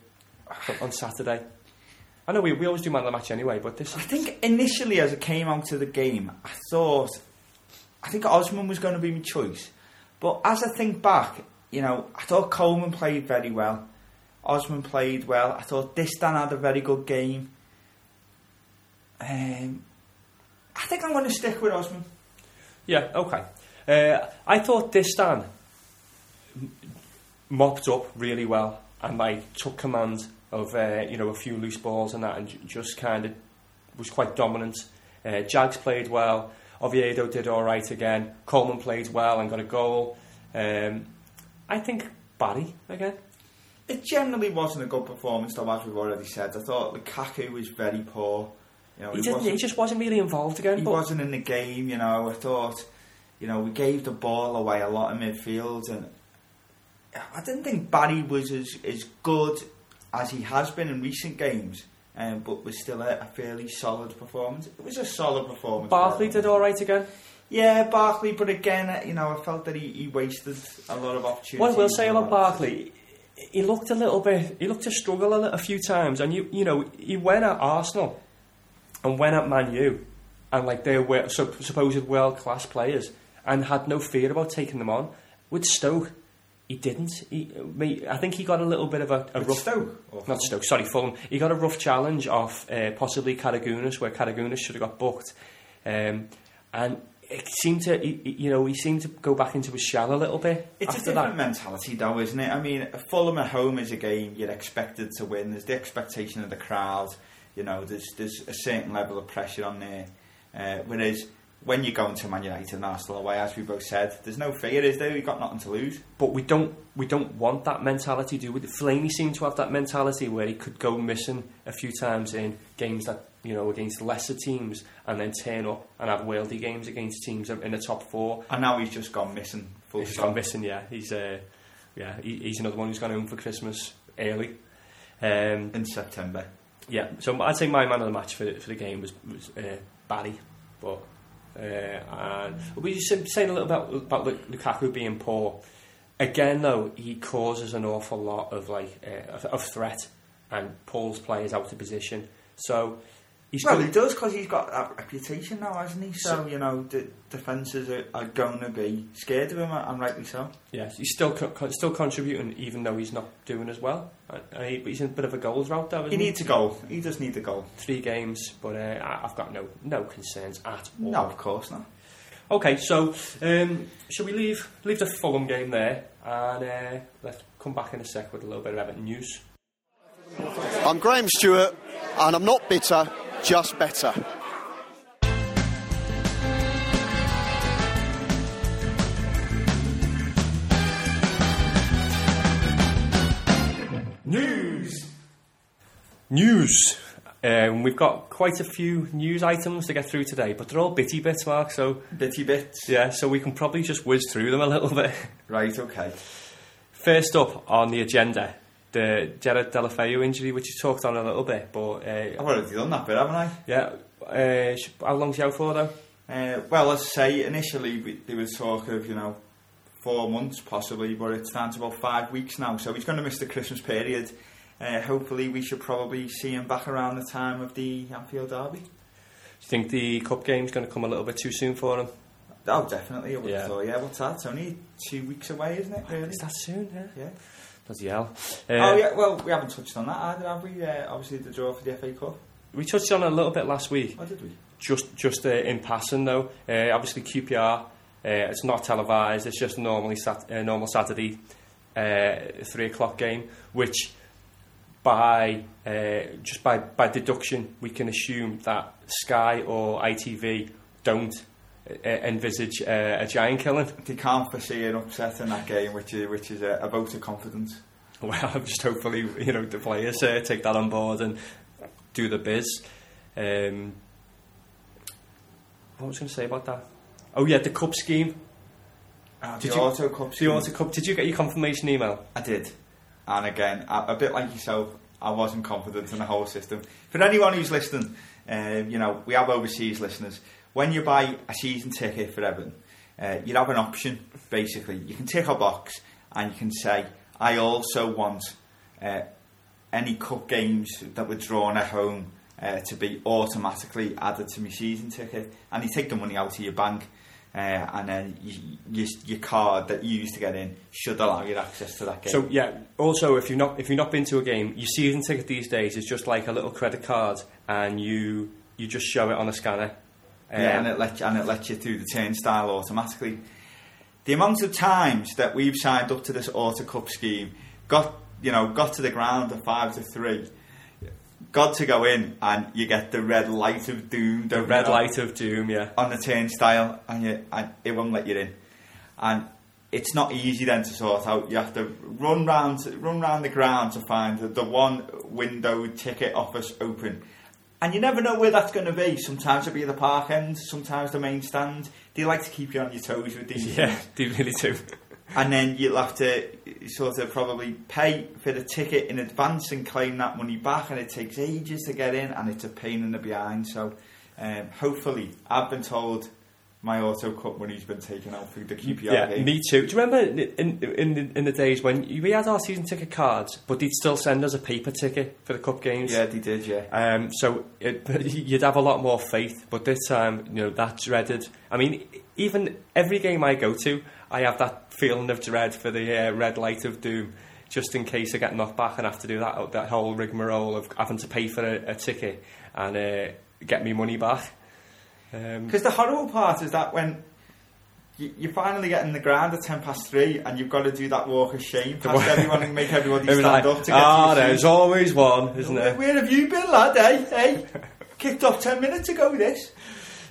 on Saturday? I know we, we always do man of the match anyway, but this I think initially, as it came out of the game, I thought, I think Osman was going to be my choice. But as I think back, you know, I thought Coleman played very well. Osman played well. I thought Distin had a very good game. Um, I think I'm going to stick with Osman. yeah okay. Uh, I thought this Distin mopped up really well and like took command of uh, you know a few loose balls and that, and just kind of was quite dominant. Uh, Jags played well. Oviedo did all right again. Coleman played well and got a goal. Um, I think Barry again. It generally wasn't a good performance, though, as we've already said. I thought Lukaku was very poor. You know, He, didn't, he just wasn't really involved again. he wasn't in the game, you know. I thought, you know, we gave the ball away a lot in midfield, and I didn't think Barry was as, as good as he has been in recent games, um, but was still a, a fairly solid performance. It was a solid performance. Barkley did all right again. Yeah, Barkley, but again, you know, I felt that he, he wasted a lot of opportunities. What I will say about Barkley, he looked a little bit, he looked to struggle a, a few times, and you, you know, he went at Arsenal and went at Man U, and like they're wor- so, supposed world class players, and had no fear about taking them on. With Stoke, he didn't. He, I think he got a little bit of a, a rough. Stoke? Or Not Stoke, sorry, Fulham. He got a rough challenge off uh, possibly Karagounis, where Karagounis should have got booked. Um, and it seemed to, he, you know, he seemed to go back into his shell a little bit It's a different that. mentality, though, isn't it? I mean, Fulham at home is a game you're expected to win. There's the expectation of the crowd. You know, there's there's a certain level of pressure on there. Uh, whereas when you go into to Man United and Arsenal away, as we both said, there's no fear, is there? You've got nothing to lose. But we don't, we don't want that mentality, do we? Flamey seemed to have that mentality where he could go missing a few times in games that, you know, against lesser teams, and then turn up and have worldy games against teams in the top four. And now he's just gone missing. Full He's stop. gone missing, yeah. He's, uh, yeah, he, he's another one who's gone home for Christmas early. Um, in September. Yeah, so I'd say my man of the match for, for the game was, was uh, Barry. But uh, and we just saying a little bit about Lukaku being poor. Again, though, he causes an awful lot of like uh, of threat and pulls players out of position. So he's Well, got- he does because he's got that reputation now, hasn't he? So, So- you know, the defences are, are going to be scared of him, and rightly so. yeah, he's still co- co- still contributing even though he's not doing as well. And, and he, he's in a bit of a goals route though. He Isn't needs a goal. He does need a goal. three games, but uh, I- I've got no no concerns at all. No, of course not. Okay, so um, shall we leave leave the Fulham game there and uh, let's come back in a sec with a little bit of Everton news. I'm Graham Stuart, and I'm not bitter, just better. News. News. Um, we've got quite a few news items to get through today, but they're all bitty bits, Mark. So Bitty bits. yeah, so we can probably just whiz through them a little bit. Right, okay. First up on the agenda, the Gerard Deulofeu injury, which you talked on a little bit, but uh, I've already done that bit, haven't I? yeah, uh, how long's he out for though? Uh, well, as I say, initially we, there was talk of, you know, four months possibly, but it's down to about five weeks now. So he's going to miss the Christmas period. Uh, hopefully, we should probably see him back around the time of the Anfield Derby. Do you think the cup game's going to come a little bit too soon for him? Oh, definitely. I would Yeah. have thought, yeah, what's that? It's only two weeks away, isn't it, really? Is that soon? Yeah. Yeah. Bloody hell. Uh, oh, yeah, well, we haven't touched on that either, have we? Uh, obviously, the draw for the FA Cup. We touched on it a little bit last week. Oh, did we? Just, just uh, in passing though. Uh, obviously QPR. Uh, it's not televised. It's just normally sat- uh, normal Saturday, uh, three o'clock game. Which, by uh, just by by deduction, we can assume that Sky or ITV don't envisage uh, a giant killing. They can't foresee an upset in that game, which is, which is a, a vote of confidence. Well, [laughs] just hopefully you know the players uh, take that on board and do the biz. Um, what was I going to say about that? Oh yeah, the cup scheme. Uh, Did the you- Auto Cup. The. Auto Cup. Did you get your confirmation email? I did. And again, a, a bit like yourself, I wasn't confident in the whole system. For anyone who's listening, um, you know, we have overseas listeners. When you buy a season ticket for Everton, uh, you have an option, basically. You can tick a box and you can say, I also want uh, any cup games that were drawn at home uh, to be automatically added to my season ticket. And you take the money out of your bank. Uh, and then you, you, your card that you used to get in should allow you access to that game. So yeah. Also, if you've not if you've not been to a game, your season ticket these days is just like a little credit card, and you you just show it on a scanner. Yeah, Um, and it lets you, and it lets you through the turnstile automatically. The amount of times that we've signed up to this Auto Cup scheme got you know got to the ground at five to three, got to go in, and you get the red light of doom, the red light of doom. Yeah. on the turnstile, and you and it won't let you in, and it's not easy then to sort out. You have to run round run round the ground to find the, the one window ticket office open. And you never know where that's going to be. Sometimes it'll be the park end, sometimes the main stand. They like to keep you on your toes with these Yeah, things. [laughs] they really do. And then you'll have to sort of probably pay for the ticket in advance and claim that money back. And it takes ages to get in, and it's a pain in the behind. So um, hopefully, I've been told my auto cup money's been taken out for the QPR Yeah, game. me too. Do you remember in in the, in the days when we had our season ticket cards, but they'd still send us a paper ticket for the cup games? Yeah, they did. Yeah. Um, so it, you'd have a lot more faith, but this time, you know, that dreaded. I mean, even every game I go to, I have that feeling of dread for the uh, red light of doom, just in case I get knocked back and have to do that that whole rigmarole of having to pay for a, a ticket and uh, get me money back. Um, Because the horrible part is that when you, you finally get in the ground at ten past three, and you've got to do that walk of shame past everyone and make everybody [laughs] stand like, up to get ah, to your there's always one, isn't Where, there? where have you been, lad? Hey, hey, [laughs] kicked off ten minutes ago. This.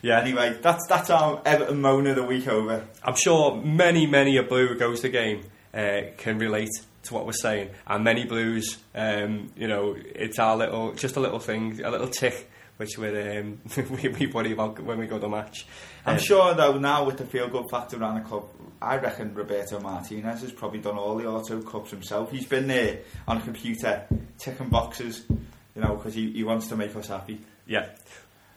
Yeah. Anyway, that's that's our Everton moan of the week over. I'm sure many, many a blue who goes to the game uh, can relate to what we're saying, and many blues, um, you know, it's our little, just a little thing, a little tick, which we're, um, [laughs] we, we worry about when we go to the match. I'm Uh, sure though now with the feel good factor around the club, I reckon Roberto Martinez has probably done all the auto cups himself. He's been there on a computer ticking boxes, you know, because he, he wants to make us happy. Yeah.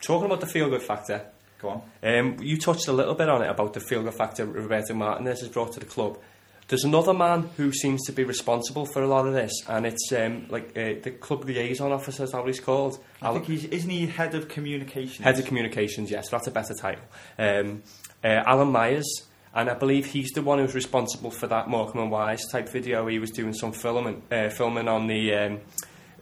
Talking about the feel good factor, Go on. um, you touched a little bit on it about the feel good factor Roberto Martinez has brought to the club. There's another man who seems to be responsible for a lot of this, and it's um, like uh, the club liaison officer, is that what he's called? I Al- think he's isn't he head of communications? Head of Communications, yes, that's a better title. Um, uh, Alan Myers, and I believe he's the one who's responsible for that Morecambe and Wise type video. He was doing some filming, uh, filming on the um,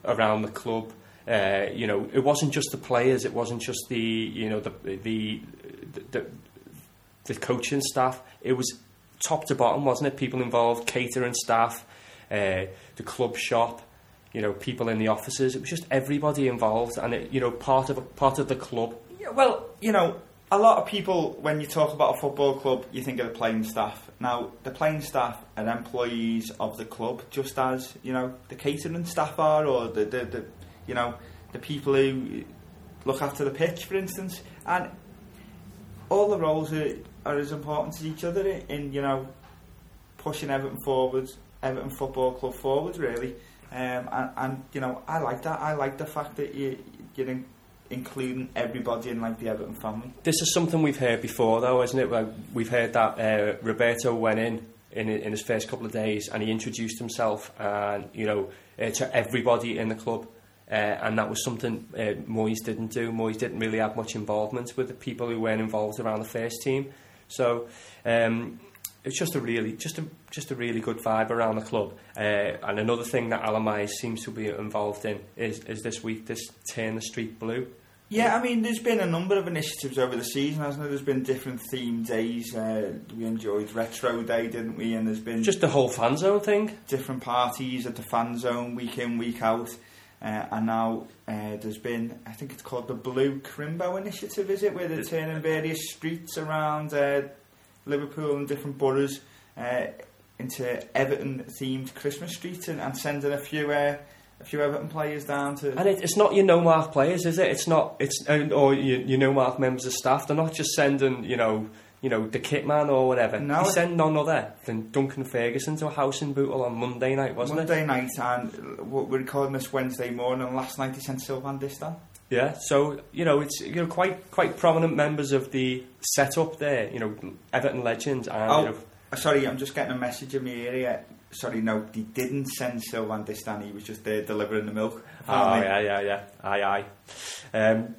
around the club. Uh, you know, it wasn't just the players. It wasn't just the you know the the the, the coaching staff. It was top to bottom, wasn't it? People involved, catering staff, uh, the club shop. You know, people in the offices. It was just everybody involved, and it, you know, part of part of the club. Yeah, well, you know, a lot of people, when you talk about a football club, you think of the playing staff. Now, the playing staff are employees of the club, just as you know the catering staff are, or the, the, the you know the people who look after the pitch, for instance, and all the roles are, are as important as each other in, in you know pushing Everton forwards, Everton Football Club forwards, really. Um, and, and you know, I like that. I like the fact that you you're in, including everybody in like the Everton family. This is something we've heard before, though, isn't it? We've heard that uh, Roberto went in, in in his first couple of days and he introduced himself and you know uh, to everybody in the club. Uh, and that was something uh, Moyes didn't do. Moyes didn't really have much involvement with the people who weren't involved around the first team. So um, it's just a really, just a just a really good vibe around the club. Uh, and another thing that Alan Myers seems to be involved in is, is this week this turn the street blue. Yeah, I mean, there's been a number of initiatives over the season, hasn't there? There's been different theme days. Uh, we enjoyed Retro Day, didn't we? And there's been Just the whole fan zone thing. different parties at the fan zone week in, week out. Uh, and now uh, there's been, I think it's called the Blue Crimbo Initiative, is it? Where they're turning various streets around uh, Liverpool and different boroughs uh, into Everton themed Christmas streets and, and sending a few. Uh, a few Everton players down to And it, it's not your no mark players, is it? It's not. It's or your, your no mark members of staff. They're not just sending, you know, you know, the kit man or whatever. No. They send none other than Duncan Ferguson to a house in Bootle on Monday night, wasn't it? Monday night, and w- we're recording this Wednesday morning. And last night he sent Sylvain Distin. Yeah. So you know, it's you know quite quite prominent members of the setup there. You know, Everton legends and. Oh, You know, uh, sorry, I'm just getting a message in my area. Sorry, no, he didn't send Sylvain Distin. He was just there delivering the milk. Oh yeah, yeah, yeah. Aye, aye. Um,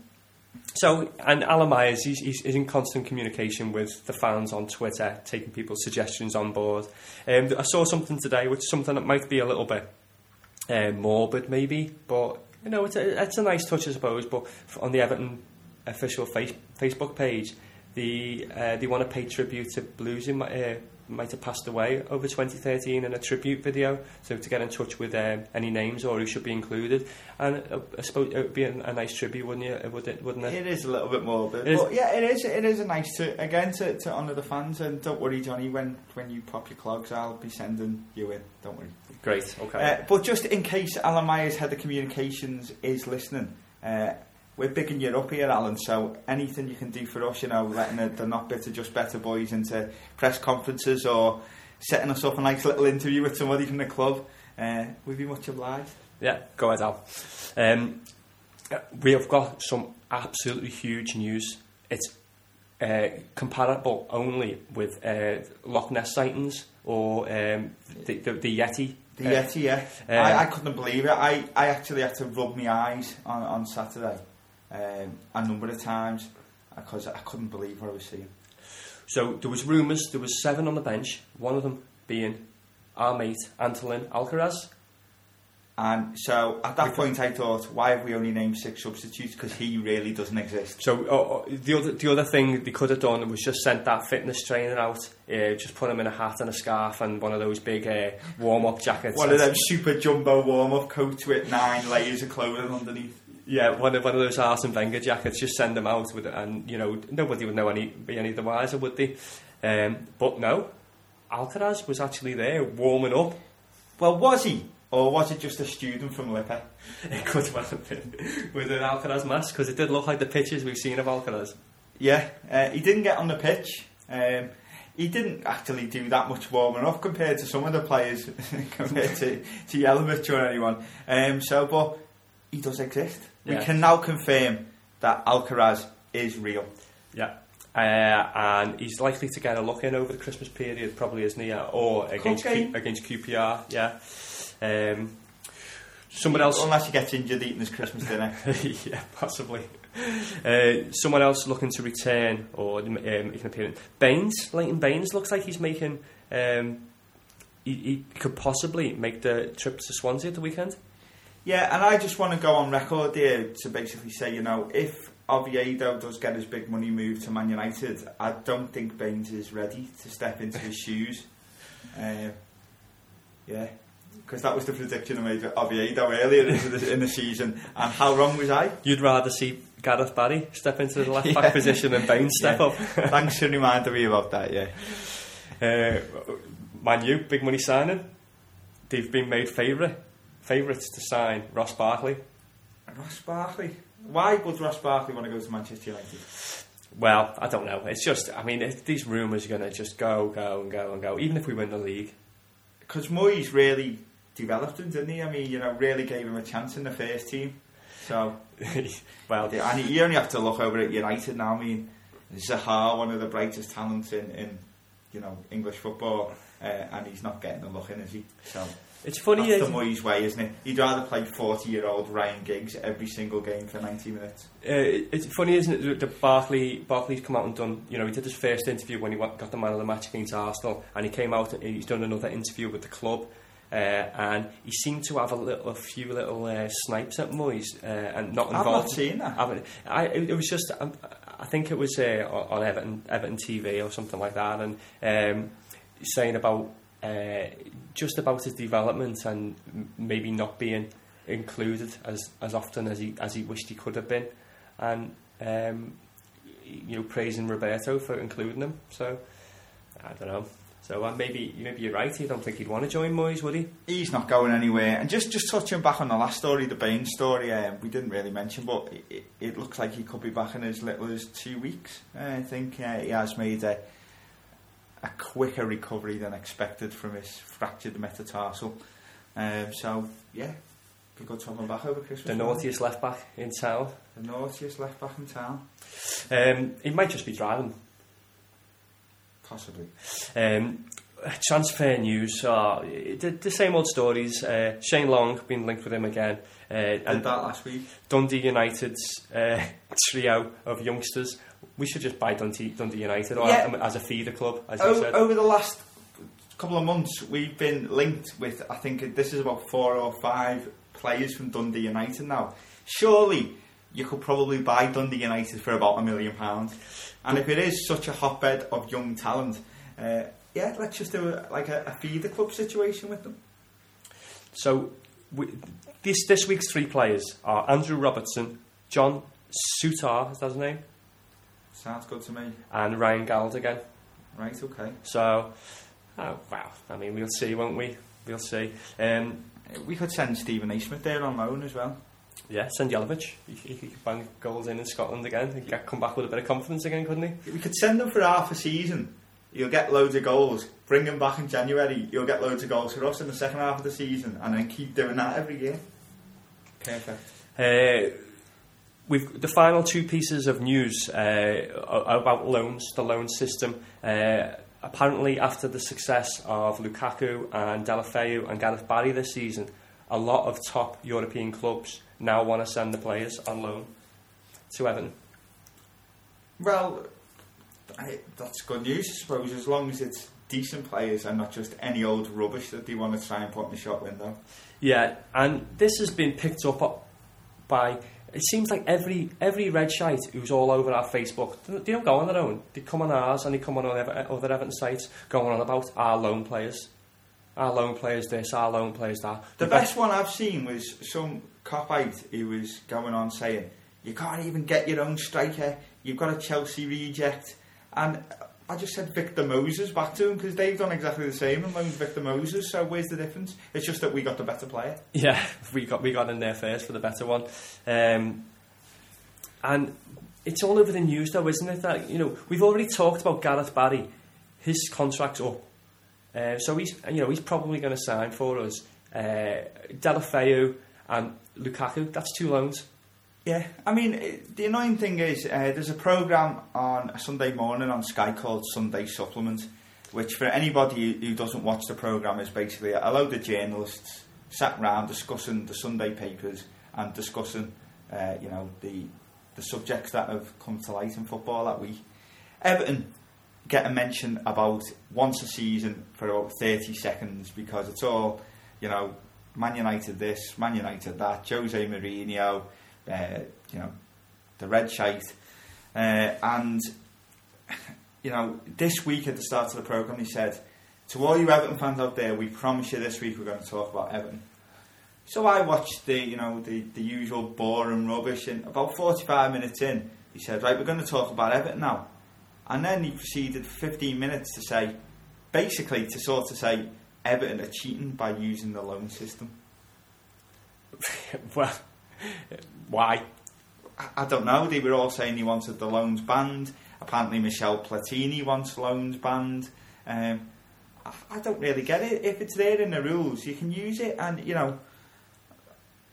so, and Alan Myers, he's, he's, in constant communication with the fans on Twitter, taking people's suggestions on board. Um, I saw something today, which is something that might be a little bit uh, morbid, maybe, but you know, it's a, it's a nice touch, I suppose. But on the Everton official face, Facebook page, the uh, they want to pay tribute to Blues in my, uh, might have passed away over 2013 in a tribute video. So to get in touch with um, any names or who should be included, and uh, I suppose it would be a, a nice tribute, wouldn't you? Would it? Wouldn't it? It is a little bit morbid, It is- but yeah, it is. It is a nice to again to, to honour the fans. And don't worry, Johnny. When when you pop your clogs, I'll be sending you in. Don't worry. Great. Okay. Uh, but just in case Alan Myers, head of communications, is listening, uh, we're picking you up here, Alan. So anything you can do for us, you know, letting the, the not bitter, just better boys into press conferences or setting us up a nice little interview with somebody from the club, uh, we'd be much obliged. Yeah, go ahead, Al. Um, we have got some absolutely huge news. It's uh, comparable only with uh, Loch Ness sightings or um, the, the, the Yeti. The Uh, Yeti, yeah. uh, I, I couldn't believe it. I, I actually had to rub my eyes on, on Saturday um, a number of times because I couldn't believe what I was seeing. So there was rumours, there was seven on the bench, one of them being our mate, Antolin Alcaraz. And so at that point, I thought, why have we only named six substitutes? Because he really doesn't exist. So oh, oh, the other the other thing they could have done was just sent that fitness trainer out, uh, just put him in a hat and a scarf and one of those big uh, warm up jackets. One of them super jumbo warm up coats with nine layers of clothing underneath. Yeah, one of one of those Arsene Wenger jackets. Just send them out with, it and you know nobody would know any be any the wiser, would they? Um, but no, Alcaraz was actually there warming up. Well, was he? Or was it just a student from LIPA? [laughs] It could well have been with an Alcaraz mask because it did look like the pictures we've seen of Alcaraz. Yeah, uh, he didn't get on the pitch. Um, he didn't actually do that much warming up compared to some of the players, [laughs] compared to, to Jelavic or anyone. Um, so, but he does exist. Yeah. We can now confirm that Alcaraz is real. Yeah. Uh, and he's likely to get a look in over the Christmas period, probably, isn't he? Or against Q, against QPR, yeah. Um, someone else, Unless he gets injured eating his Christmas dinner. [laughs] yeah, possibly. Uh, someone else looking to return or um, make an appearance. Baines, Leighton Baines, looks like he's making. Um, he, he could possibly make the trip to Swansea at the weekend. Yeah, and I just want to go on record here to basically say, you know, if Oviedo does get his big money move to Man United, I don't think Baines is ready to step into his [laughs] shoes. Uh, yeah, because that was the prediction I made with Oviedo earlier in the, in the season. And how wrong was I? You'd rather see Gareth Barry step into the left [laughs] Yeah. back position and Baines step Yeah. up. [laughs] Thanks for reminding me about that, yeah. Uh, Man U, big money signing. They've been made favourite favourites to sign Ross Barkley. Ross Barkley. Why would Ross Barkley want to go to Manchester United? Well, I don't know. It's just, I mean, these rumours are going to just go, go, and go, and go. Even if we win the league, Because Moyes really developed him, didn't he? I mean, you know, really gave him a chance in the first team. So, [laughs] well, Yeah, and you only have to look over at United now. I mean, Zaha, one of the brightest talents in, in you know English football, uh, and he's not getting the look in, is he? So it's funny. that's the Moyes way, isn't it? He'd rather play forty-year-old Ryan Giggs every single game for ninety minutes. Uh, it's funny, isn't it, that Barkley, Barkley's come out and done, you know, he did his first interview when he got the man of the match against Arsenal, and he came out and he's done another interview with the club, uh, and he seemed to have a little, a few little uh, snipes at Moyes, uh, and not involved. I've not seen that. haven't- I, it it was just, um, I think it was uh, on on Everton, Everton TV or something like that, and um, saying about uh, just about his development and maybe not being included as as often as he as he wished he could have been, and um, you know praising Roberto for including him. So I don't know. So uh, maybe maybe you're right. I don't think he'd want to join Moyes, would he? He's not going anywhere. And just just touching back on the last story, the Bain story, um, we didn't really mention, but it, it, looks like he could be back in as little as two weeks. Uh, I think uh, he has made a, a quicker recovery than expected from his fractured metatarsal. Um, so, yeah, be good to have him back over Christmas. The naughtiest left back in town. The naughtiest left back in town, Um, he might just be driving. possibly. Um, transfer news are the, the same old stories. Uh, Shane Long been linked with him again, uh, Did and that last week. Dundee United's uh, [laughs] trio of youngsters. We should just buy Dundee, Dundee United or Yeah. as a feeder club, as you said. over the last couple of months, we've been linked with, I think this is about four or five players from Dundee United now. Surely you could probably buy Dundee United for about a million pounds. And if it is such a hotbed of young talent, uh, yeah, let's just do a, like a, a feeder club situation with them. So we, this this week's three players are Andrew Robertson, John Souttar, is that his name, Sounds good to me. and Ryan Gauld again. Right, okay. So, oh, wow. I mean, we'll see, won't we? We'll see. Um, We could send Steven Naismith there on loan as well. yeah, send Jelavic. He, he, he could bang goals in in Scotland again and get, come back with a bit of confidence again, couldn't he? We could send him for half a season. You'll get loads of goals. Bring him back in January. You'll get loads of goals for us in the second half of the season, and then keep doing that every year. Perfect. Uh, we've the final two pieces of news uh, about loans, the loan system. Uh, apparently, after the success of Lukaku and Deulofeu and Gareth Barry this season, a lot of top European clubs now want to send the players on loan to Everton. Well, I, that's good news, I suppose, as long as it's decent players and not just any old rubbish that they want to try and put in the shop window. Yeah, and this has been picked up by. It seems like every every red shite who's all over our Facebook, they don't go on their own. They come on ours and they come on other, other Everton sites going on about our loan players. Our loan players this, our loan players that. The best one I've seen was some copite who was going on saying, You can't even get your own striker, you've got a Chelsea reject. And I just said Victor Moses back to him because they've done exactly the same and loaned Victor Moses. So where's the difference? It's just that we got the better player. Yeah, [laughs] we got we got in there first for the better one, um, and it's all over the news though, isn't it? That you know we've already talked about Gareth Barry, his contract's up, uh, so he's you know he's probably going to sign for us. Uh, Deulofeu and Lukaku, that's two loans. Yeah, I mean, the annoying thing is uh, there's a programme on a Sunday morning on Sky called Sunday Supplement, which for anybody who doesn't watch the programme is basically a load of journalists sat round discussing the Sunday papers and discussing, uh, you know, the the subjects that have come to light in football that week. Everton get a mention about once a season for about 30 seconds because it's all, you know, Man United this, Man United that, Jose Mourinho, uh, you know, the red shite. Uh, and, [laughs] you know, this week at the start of the programme, he said, to all you Everton fans out there, we promise you this week we're going to talk about Everton. So I watched the, you know, the, the usual boring rubbish, and about 45 minutes in, he said, right, we're going to talk about Everton now. And then he proceeded 15 minutes to say, basically to sort of say, Everton are cheating by using the loan system. [laughs] well, why? I, don't know. They were all saying he wanted the loans banned. Apparently, Michel Platini wants loans banned. Um, I, I don't really get it. If it's there in the rules, you can use it. And, you know,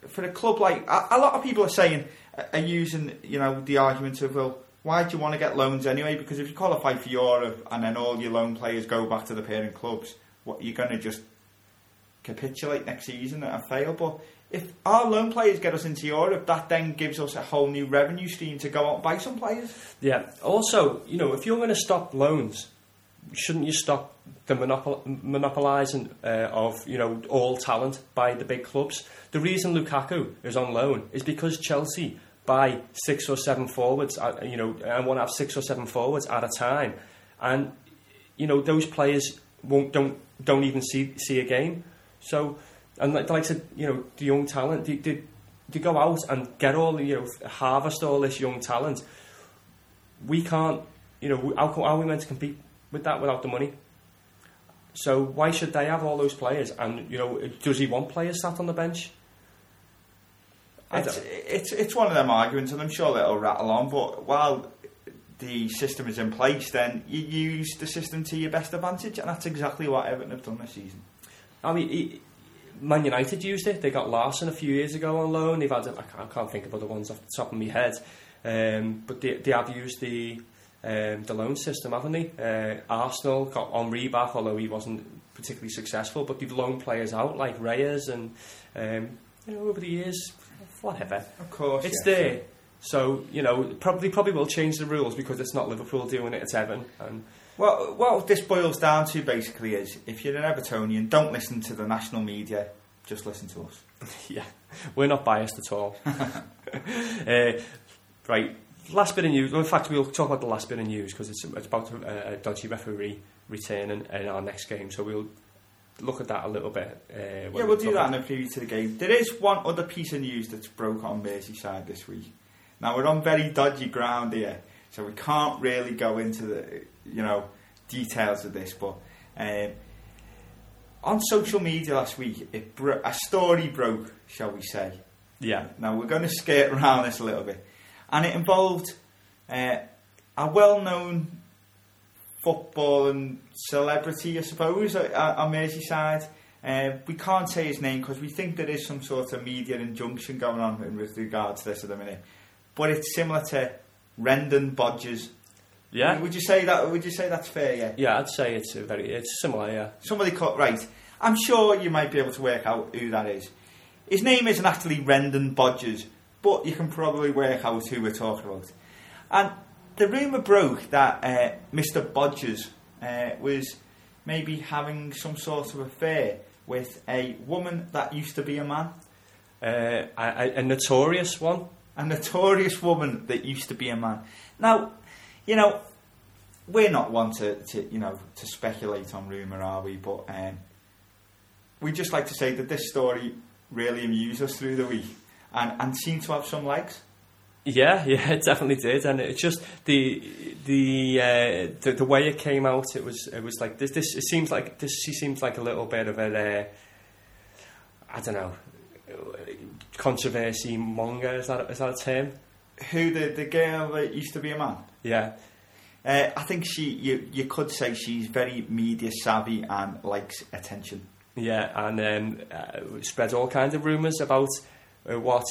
for a club like. A, a lot of people are saying, are using, you know, the argument of, well, why do you want to get loans anyway? Because if you qualify for Europe and then all your loan players go back to the parent clubs, what you're going to just capitulate next season and fail. But if our loan players get us into Europe, that then gives us a whole new revenue stream to go out and buy some players. Yeah. Also, you know, if you're going to stop loans, shouldn't you stop the monopol- monopolising uh, of you know all talent by the big clubs? The reason Lukaku is on loan is because Chelsea buy six or seven forwards, at, you know, and want to have six or seven forwards at a time, and you know those players won't don't don't even see see a game. So and like, like I said, you know, the young talent, they, they, they go out and get all you know, harvest all this young talent. We can't, you know, how, how are we meant to compete with that without the money? So why should they have all those players? And you know, does he want players sat on the bench? It's, it's it's one of them arguments, and I'm sure it'll rattle on. But while the system is in place, then you use the system to your best advantage, and that's exactly what Everton have done this season. I mean, Man United used it. They got Larsson a few years ago on loan. They've had, I can't think of other ones off the top of my head, um, but they, they have used the um, the loan system, haven't they? Uh, Arsenal got Henry back, although he wasn't particularly successful, but they've loaned players out like Reyes and um, you know over the years, whatever. Of course, it's yeah, there. So you know, probably probably will change the rules because it's not Liverpool doing it; it's Everton. And well, what this boils down to basically is if you're an Evertonian, don't listen to the national media, just listen to us. [laughs] yeah, we're not biased at all. [laughs] uh, right, last bit of news. Well, in fact, we'll talk about the last bit of news because it's, it's, about a, a, dodgy referee returning in our next game. So we'll look at that a little bit. Uh, yeah, we'll do that in a preview to the game. There is one other piece of news that's broke on Merseyside this week. Now we're on very dodgy ground here, so we can't really go into the you know details of this, but um, on social media last week, it bro- a story broke, shall we say? Yeah. Now we're going to skate around this a little bit, and it involved uh, a well-known football and celebrity, I suppose, on Merseyside. Uh, we can't say his name because we think there is some sort of media injunction going on with regard to this at the minute. but it's similar to Rendon Bodgers. Yeah, Would you say that? Would you say that's fair? Yeah. yeah, I'd say it's a very it's similar. Yeah, Somebody cut right. I'm sure you might be able to work out who that is. His name isn't actually Rendon Bodgers, but you can probably work out who we're talking about. And the rumour broke that uh, Mr. Bodgers uh, was maybe having some sort of affair with a woman that used to be a man. uh, a, a- a notorious one. a notorious woman that used to be a man. Now, you know, we're not one to, to you know to speculate on rumour, are we? But um, we just like to say that this story really amused us through the week and, and seemed to have some legs. Yeah, [laughs] yeah, it definitely did, and it's just the the uh, the, the way it came out. It was it was like this. This it seems like this. She seems like a little bit of a uh, I don't know controversy monger. Is that is that a term? Who the the girl that used to be a man? Yeah, Uh, I think she you you could say she's very media savvy and likes attention. yeah, and um, uh, spread all kinds of rumours about uh, what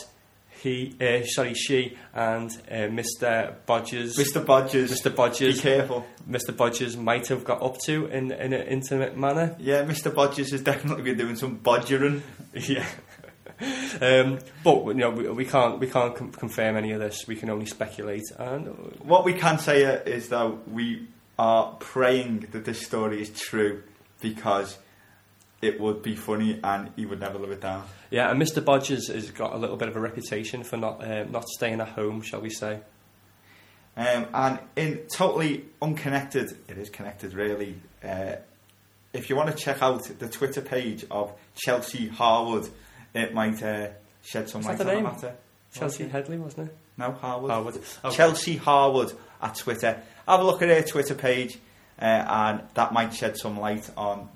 he, uh, sorry, she and uh, Mr. Bodgers, Mr. Bodgers, Mr. be careful. Mr. Bodgers might have got up to in in an intimate manner. Yeah, Mr. Bodgers has definitely been doing some bodgering. [laughs] Yeah. [laughs] um, but you know we, we can't we can't com- confirm any of this. We can only speculate. And What we can say uh, is that we are praying that this story is true because it would be funny and he would never live it down. yeah, and Mr. Bodgers has got a little bit of a reputation for not um, not staying at home, shall we say? Um, and in totally unconnected, it is connected really. Uh, if you want to check out the Twitter page of Chelsea Harwood, it might uh, shed some light on the matter. Chelsea Okay. Headley, wasn't it? No, Harwood. Harwood. Okay. Chelsea Harwood at Twitter. Have a look at her Twitter page, uh, and that might shed some light on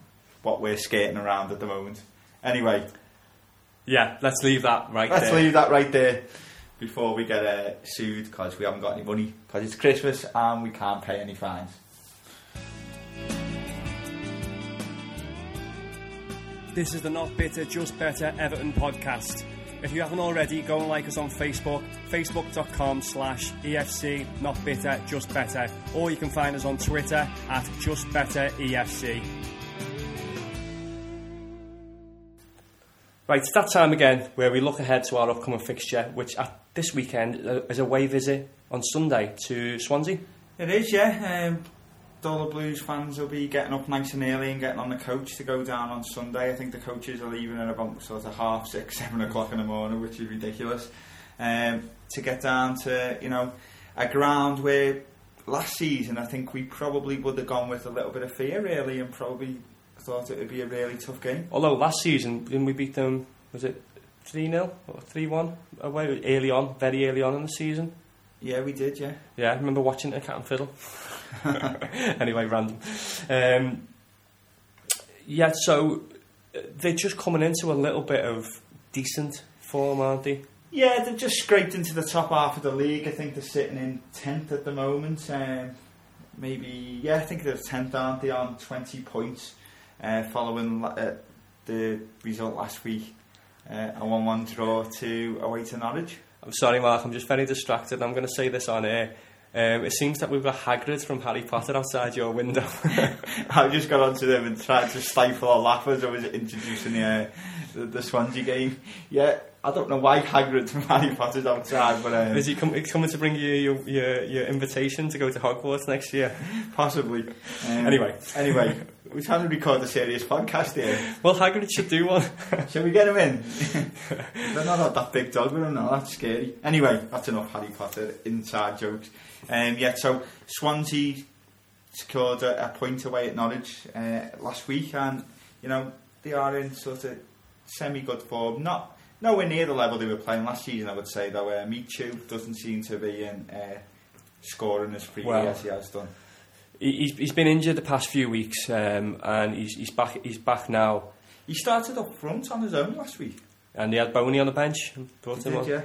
what we're skating around at the moment. Anyway, Yeah, let's leave that right there. let's leave that right there before we get uh, sued because we haven't got any money because it's Christmas and we can't pay any fines. This is the Not Bitter, Just Better Everton podcast. If you haven't already, go and like us on Facebook, facebook.com slash EFC Not Bitter, Just Better. Or you can find us on Twitter at Just Better EFC. Right, it's that time again where we look ahead to our upcoming fixture, which at this weekend is a away visit on Sunday to Swansea. It is, yeah. Um, all the Blues fans will be getting up nice and early and getting on the coach to go down on Sunday. I think the coaches are leaving at about sort of half six, [laughs] seven o'clock in the morning, which is ridiculous. Um, to get down to you know a ground where last season I think we probably would have gone with a little bit of fear really and probably thought it would be a really tough game. Although last season, didn't we beat them, was it 3 0 or 3 1 away early on, very early on in the season? Yeah, we did. Yeah. Yeah, I remember watching it at Cat and Fiddle. [laughs] [laughs] anyway, random. Um, yeah, so uh, they're just coming into a little bit of decent form, aren't they? Yeah, they've just scraped into the top half of the league. I think they're sitting in tenth at the moment. Um, maybe, yeah, I think they're tenth, aren't they, on twenty points, uh, following uh, the result last week, uh, a one-one draw to away to Norwich. I'm sorry, Mark, I'm just very distracted. I'm going to say this on air. Um, it seems that we've got Hagrid from Harry Potter outside your window. [laughs] I just got onto them and tried to stifle a laugh as I was introducing the, uh, the, the Swansea game. Yeah, I don't know why Hagrid from Harry Potter's outside, but um, Is he com- coming to bring you your, your, your invitation to go to Hogwarts next year? [laughs] possibly. Um, Anyway. anyway, [laughs] we're trying to record a serious podcast here. Well, Hagrid should do one. Shall we get him in? They're not that big dog with him, no, that's scary. Anyway, that's enough Harry Potter inside jokes. Um, yeah, so Swansea scored a, a point away at Norwich uh, last week, and you know they are in sort of semi-good form. Not nowhere near the level they were playing last season, I would say. Though uh, Michu doesn't seem to be in uh, scoring as freely Well, as he has done. He- he's, he's been injured the past few weeks, um, and he's, he's back. He's back now, He started up front on his own last week. and he had Bony on the bench. Brought He him did, on.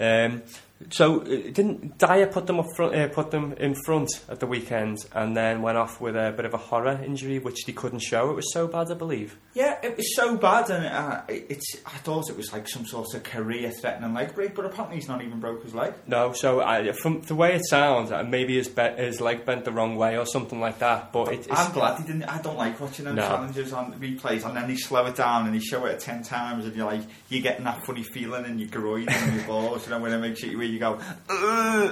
yeah. Um, So uh, didn't Dyer put them up front, uh, put them in front at the weekend, and then went off with a bit of a horror injury, which they couldn't show. It was so bad, I believe. Yeah, it was so bad, and uh, it's. I thought it was like some sort of career-threatening leg break, but apparently he's not even broke his leg. No, so I, from the way it sounds, uh, maybe his, be- his leg bent the wrong way or something like that. But it, it's, I'm glad he didn't. I don't like watching them No. challenges on replays, and then they slow it down and they show it ten times, and you're like, you're getting that funny feeling in your groin and your balls, you know, when it makes you where you go,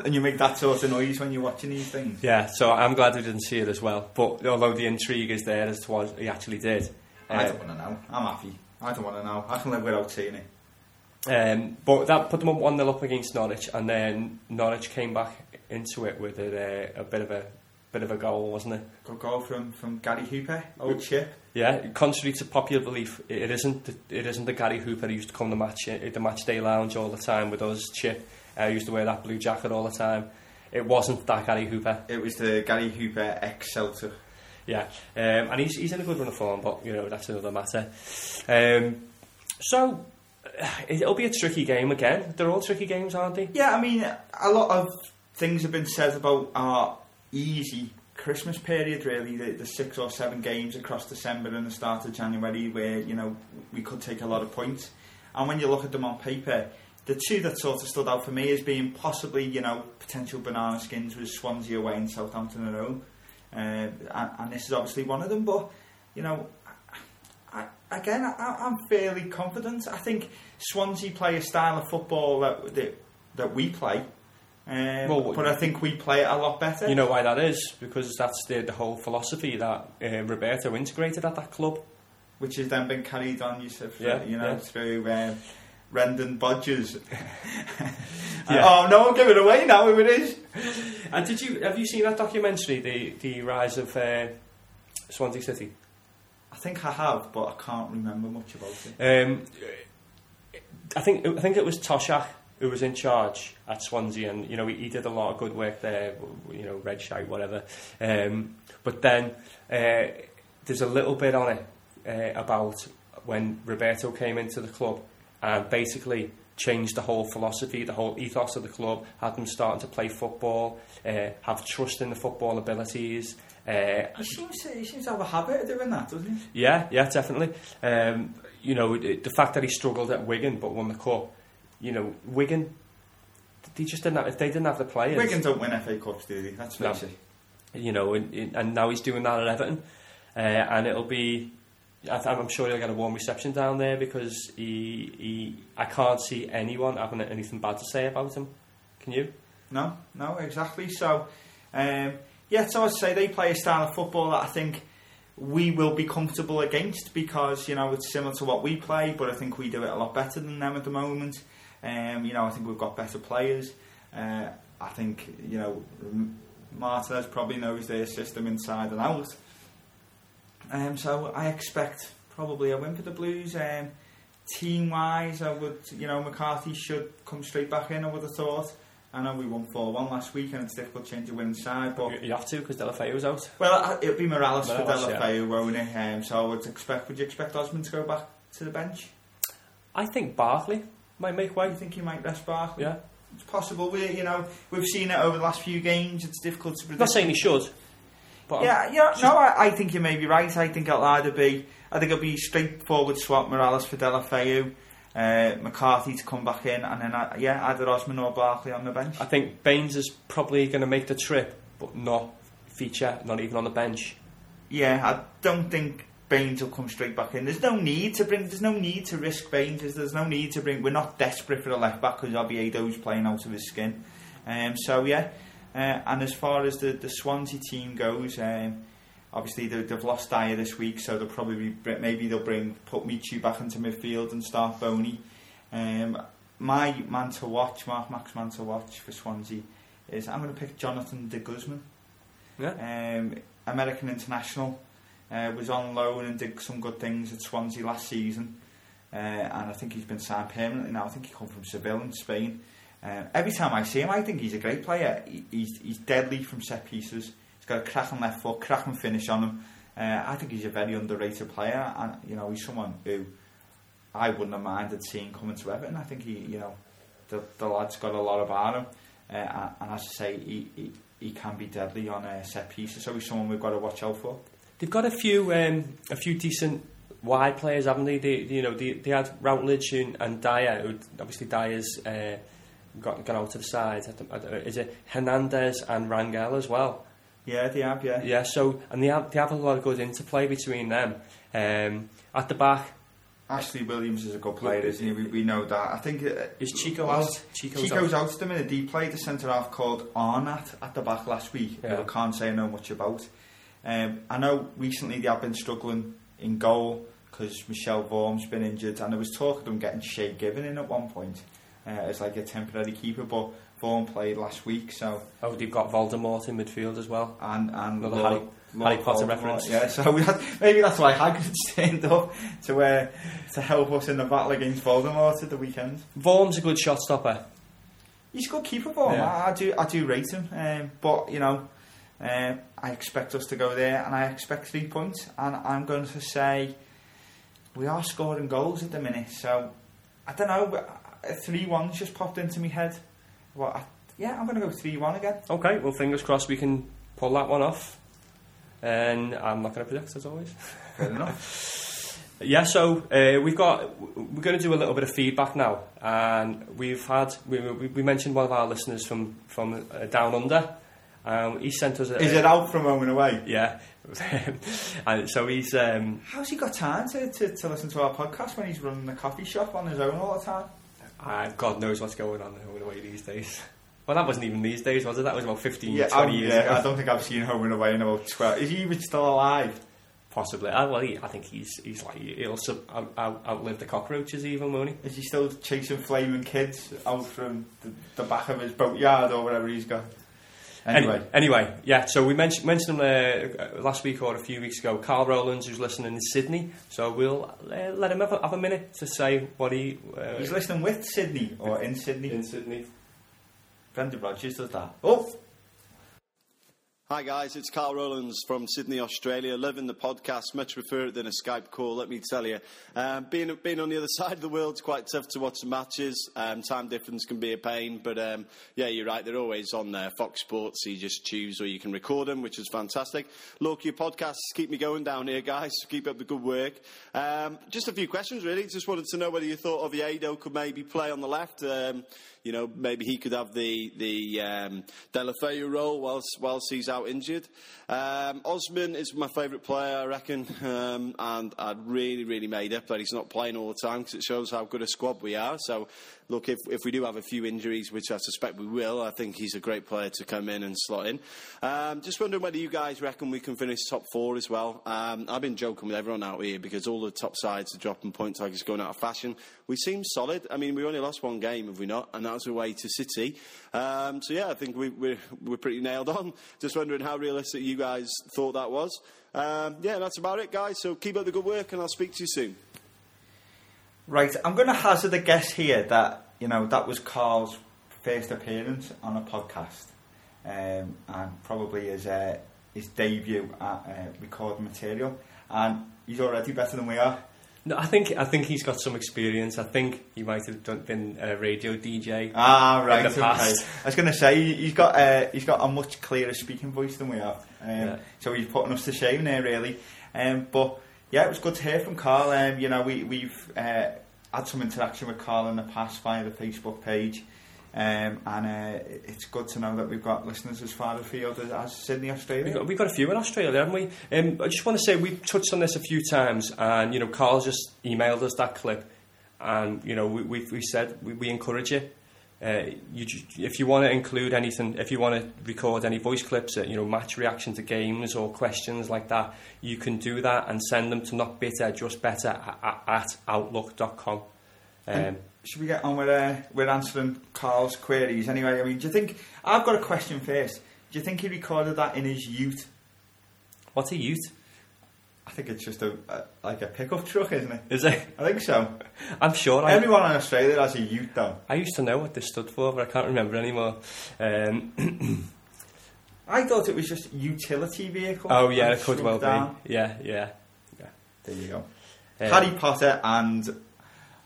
and you make that sort of noise when you're watching these things. Yeah, so I'm glad we didn't see it as well. But although the intrigue is there as to what he actually did. I Uh, don't want to know. I'm happy. I don't want to know. I can live without seeing it. Um, but that put them up 1 0 up against Norwich, and then Norwich came back into it with a, a bit of a bit of a goal, wasn't it? Good goal from, from Gary Hooper, old chip. Yeah, contrary to popular belief, it it isn't the, it isn't the Gary Hooper who used to come to match the match day lounge all the time with us. Chip, uh, used to wear that blue jacket all the time. It wasn't that Gary Hooper. It was the Gary Hooper ex Celtic. Yeah, um, and he's he's in a good run of form, but you know that's another matter. Um, so it'll be a tricky game again. They're all tricky games, aren't they? Yeah, I mean, a lot of things have been said about our easy Christmas period, really, the, the six or seven games across December and the start of January where, you know, we could take a lot of points. And when you look at them on paper, the two that sort of stood out for me as being possibly, you know, potential banana skins was Swansea away and Southampton at home. Uh, and, and this is obviously one of them, but, you know, I, again, I, I'm fairly confident. I think Swansea play a style of football that that, that we play, um, Well, but I think we play it a lot better. You know why that is? Because that's the, the whole philosophy that uh, Roberto integrated at that club. which has then been carried on, you said, Yeah, you know, yeah. through um, Rendon Bodgers. [laughs] Yeah. Oh no, give it away now if it is. And did you have you seen that documentary, the the rise of uh, Swansea City? I think I have, but I can't remember much about it. Um, I think I think it was Toshack who was in charge at Swansea, and you know he, he did a lot of good work there. You know, red shite, whatever. Um, but then uh, there's a little bit on it uh, about when Roberto came into the club and basically changed the whole philosophy, the whole ethos of the club, had them starting to play football, uh, have trust in the football abilities. Uh, He seems, to, he seems to have a habit of doing that, doesn't he? yeah, yeah, definitely. Um, you know, the fact that he struggled at Wigan but won the cup. You know, Wigan, they just didn't have, they didn't have the players. Wigan don't win FA Cups, do they? That's No. You know, and, and now he's doing that at Everton, uh, and it'll be. I I'm sure he'll get a warm reception down there because he, he. I can't see anyone having anything bad to say about him. Can you? No, no, exactly. So, um, yeah, so I'd say they play a style of football that I think we will be comfortable against because, you know, it's similar to what we play, but I think we do it a lot better than them at the moment. Um, you know, I think we've got better players. Uh, I think, you know, Martinez probably knows their system inside and out. Um, so I expect probably a win for the Blues. Um, team wise, I would, you know, McCarthy should come straight back in, I would have thought. I know we won 4 1 last week and it's difficult to change a winning side, but You, have to because Deulofeu's out. well, it'll be Mirallas, for Mirallas, yeah. Delafeu, won't it? Um, so I would expect, would you expect Osman to go back to the bench? I think Barkley might make Why way. you think he might rest Barkley? Yeah, It's possible. We, you know, we've seen it over the last few games. It's difficult to I'm predict. not saying he should, but I'm- Yeah, yeah, no, I, I think you may be right. I think it'll either be, I think it'll be straightforward swap Mirallas for Deulofeu, uh, McCarthy to come back in, and then uh, yeah, either Osman or Barkley on the bench. I think Baines is probably going to make the trip, but not feature, not even on the bench. Yeah, I don't think Baines will come straight back in. There's no need to bring. There's no need to risk Baines. There's, there's no need to bring. We're not desperate for a left back because Oviedo's playing out of his skin. Um, so yeah, and as far as the the Swansea team goes, um, obviously they, they've lost Dyer this week, so they'll probably be, maybe they'll bring put Michu back into midfield and start Bony. Um, my man to watch, Mark Max man to watch for Swansea is I'm going to pick Jonathan de Guzman Yeah. um, American international, uh, was on loan and did some good things at Swansea last season. Uh, and I think he's been signed permanently now. I think he come from Seville in Spain. Uh, every time I see him, I think he's a great player. He, he's, he's deadly from set pieces. He's got a cracking left foot, cracking finish on him. Uh, I think he's a very underrated player, and you know he's someone who I wouldn't have minded seeing coming to Everton. I think he, you know, the, the lad's got a lot about him, uh, and, as I say, he, he, he can be deadly on uh, set pieces. So he's someone we've got to watch out for. They've got a few um, a few decent wide players, haven't they? They, you know, they, they had Routledge and, and Dyer. Who, obviously, Dyer's uh, got gone out to the side. I don't- Is it Hernandez and Rangel as well? Yeah, they have. Yeah, Yeah. So and they have they have a lot of good interplay between them. Um, at the back, Ashley Williams is a good player, isn't he? We, we know that. I think uh, is Chico well, out? Chico's, Chico's out. out at the minute. He played the centre half called Arnott at the back last week. Yeah. who I can't say I know much about. Um, I know recently they have been struggling in goal because Michel Vorm's been injured, and there was talk of them getting Shay Given in at one point uh, as like a temporary keeper, but Vorm played last week, so Oh, they've got Voldemort in midfield as well. and and Another Lord- Harry- Lord Harry Potter Voldemort, reference. Yeah, so we had, maybe that's why Hagrid [laughs] turned up to uh, to help us in the battle against Voldemort at the weekend. Vorm's a good shot stopper. He's a good keeper for him. Yeah. I, I do I do rate him, um, but you know, um, I expect us to go there, and I expect three points, and I'm going to say we are scoring goals at the minute. So I don't know, a three one just popped into my head. Well, I, yeah, I'm going to go three one again. Okay, well, fingers crossed we can pull that one off. And I'm not going to predict as always. Fair enough. [laughs] Yeah, so uh, we've got we're going to do a little bit of feedback now, and we've had we, we, we mentioned one of our listeners from from uh, down under. Um, he sent us a Is it out from home and away? yeah, [laughs] and so he's um, How's he got time to, to, to listen to our podcast when he's running the coffee shop on his own all the time? Uh, God knows what's going on home and away these days. Well, that wasn't even these days, was it? That was about 15, 20 I'm- years yeah, ago. I don't think I've seen home and away in about twelve. Is he even still alive? Possibly. Uh, well, he, I think he's he's like he'll sub, out, out, outlive the cockroaches even, won't he? Is he still chasing flaming kids out from the, the back of his boatyard or whatever he's got? Anyway, Any- anyway, yeah. So we mentioned mentioned him uh, last week or a few weeks ago. Carl Rowlands, who's listening in Sydney. So we'll uh, let him have a, have a minute to say what he. Uh, he's listening with Sydney or in Sydney. in Sydney. Brendan Rodgers does that. Oh, Hi guys, it's Carl Rowlands from Sydney, Australia. Loving the podcast, much prefer it than a Skype call. Let me tell you, um, being being on the other [laughs] side of the world is quite tough to watch the matches. Um, time difference can be a pain, but um, yeah, you're right. They're always on there. Fox Sports, so you just choose or you can record them, which is fantastic. Look, your podcasts keep me going down here, guys. Keep up the good work. Um, just a few questions, really. Just wanted to know whether you thought Oviedo could maybe play on the left. You know, maybe he could have the the um, role whilst whilst he's out injured. Um, Osman is my favourite player, I reckon, um, and I'd really, really made up that he's not playing all the time because it shows how good a squad we are. So, look, if if we do have a few injuries, which I suspect we will, I think he's a great player to come in and slot in. Um, just wondering whether you guys reckon we can finish top four as well. Um, I've been joking with everyone out here because all the top sides are dropping points like it's going out of fashion. We seem solid. I mean, we only lost one game, have we not? And that was away to City. Um, so yeah, I think we, we're we're pretty nailed on. Just wondering how realistic you guys thought that was. Um, yeah, that's about it, guys. So keep up the good work, and I'll speak to you soon. Right. I'm going to hazard a guess here that you know that was Carl's first appearance on a podcast, um, and probably his uh, his debut at uh, recording material, and he's already better than we are. No, I think I think he's got some experience. I think he might have done, been a radio DJ. Ah, right. the okay. I was going to say he- he's got uh, he's got a much clearer speaking voice than we have, um, Yeah. so he's putting us to shame there, really. Um, but yeah, it was good to hear from Carl. Um, you know, we we've uh, had some interaction with Carl in the past via the Facebook page, um, and uh, it's good to know that we've got listeners as far afield as, as Sydney, Australia. We've got, we've got a few in Australia, haven't we? Um, I just want to say we've touched on this a few times, and you know, Carl just emailed us that clip, and you know, we we, we said we, we encourage you. Uh, you. If you want to include anything, if you want to record any voice clips, uh, you know, match reaction to games or questions like that, you can do that and send them to not bitter, just better at, at outlook.com. Um, Should we get on with uh, with answering Carl's queries anyway? I mean, do you think I've got a question first? Do you think he recorded that in his youth? what's a youth? I think it's just a, a like a pickup truck, isn't it? Is it? I think so. [laughs] I'm sure. I, Everyone in Australia has a ute, though. I used to know what this stood for, but I can't remember anymore. Um, [clears throat] I thought it was just utility vehicle. Oh yeah, it could well down. be. Yeah, yeah. yeah. There you go. Um, Harry Potter and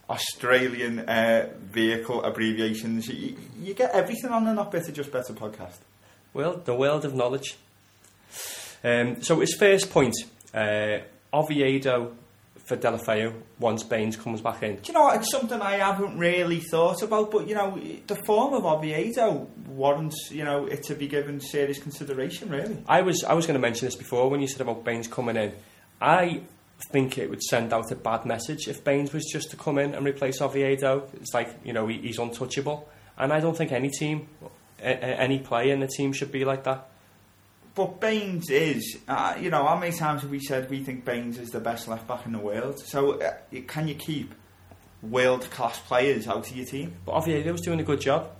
Australian uh, vehicle abbreviations. You, you get everything on the Not Bitter Just Better podcast. Well, the world of knowledge. Um, so his first point, uh, Oviedo for Deulofeu once Baines comes back in. Do you know what? It's something I haven't really thought about, but you know, the form of Oviedo warrants you know it to be given serious consideration. Really, I was I was going to mention this before when you said about Baines coming in. I think it would send out a bad message if Baines was just to come in and replace Oviedo. It's like you know he, he's untouchable, and I don't think any team, a, a- any player in the team should be like that. But Baines is. Uh, you know, how many times have we said we think Baines is the best left back in the world? So uh, can you keep world class players out of your team? But Oviedo's doing a good job.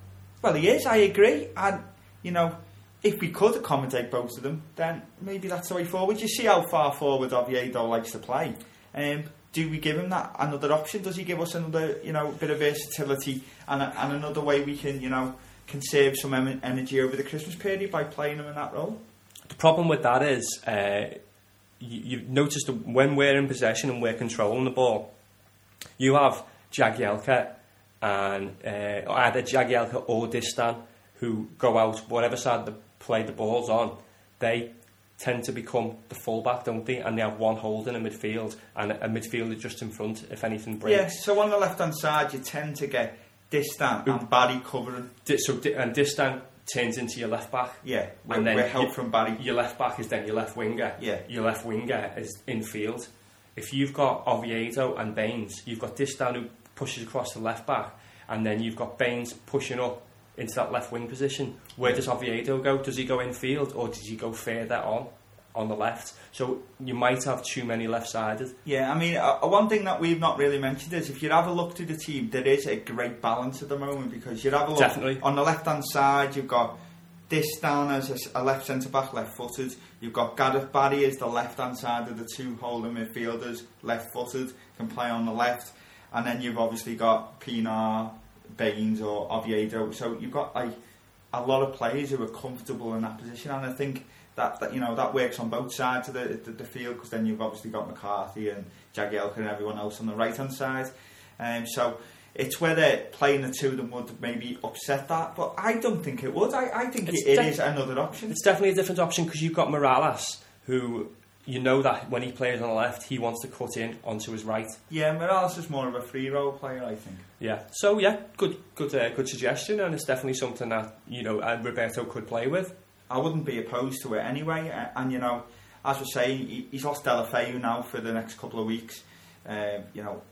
Well, he is. I agree, and you know. If we could accommodate both of them, then maybe that's the way forward. You see how far forward Oviedo likes to play. Um, do we give him that another option? Does he give us another, you know, bit of versatility and, a, and another way we can, you know, conserve some em- energy over the Christmas period by playing him in that role? The problem with that is, uh, you, you've noticed that when we're in possession and we're controlling the ball, you have Jagielka and uh, either Jagielka or Distin who go out whatever side the play the ball's on. They tend to become the fullback, don't they? And they have one holding in midfield and a midfielder just in front if anything breaks. Yes, so on the left hand side, you tend to get Distin and Barry covering. So and Distin turns into your left back. Yeah, with, And then with help from Barry. Your left back is then your left winger. Yeah. Your left winger is in field. If you've got Oviedo and Baines, you've got Distin who pushes across the left back, and then you've got Baines pushing up into that left wing position. Where does Oviedo go? Does he go in field or does he go further on on the left? So you might have too many left sided. Yeah, I mean, uh, one thing that we've not really mentioned is if you have a look to the team, there is a great balance at the moment because you have a look Definitely. on the left hand side, you've got this down as a, left centre back, left footed. You've got Gareth Barry as the left hand side of the two holding midfielders, left footed, can play on the left. And then you've obviously got Pienaar, Baines, or Oviedo. So you've got like a lot of players who are comfortable in that position, and I think that, that you know that works on both sides of the the, the field because then you've obviously got McCarthy and Jagielka and everyone else on the right hand side. Um, so it's whether playing the two of them would maybe upset that, but I don't think it would. I, I think It's it, it def- is another option. It's definitely a different option because you've got Mirallas who you know that when he plays on the left, he wants to cut in onto his right. Yeah, Mirallas is more of a free role player, I think. Yeah. So yeah, good, good, uh, good suggestion, and it's definitely something that you know uh, Roberto could play with. I wouldn't be opposed to it anyway. a- And you know, as we're saying, he- he's lost Deulofeu now for the next couple of weeks. Um, you know,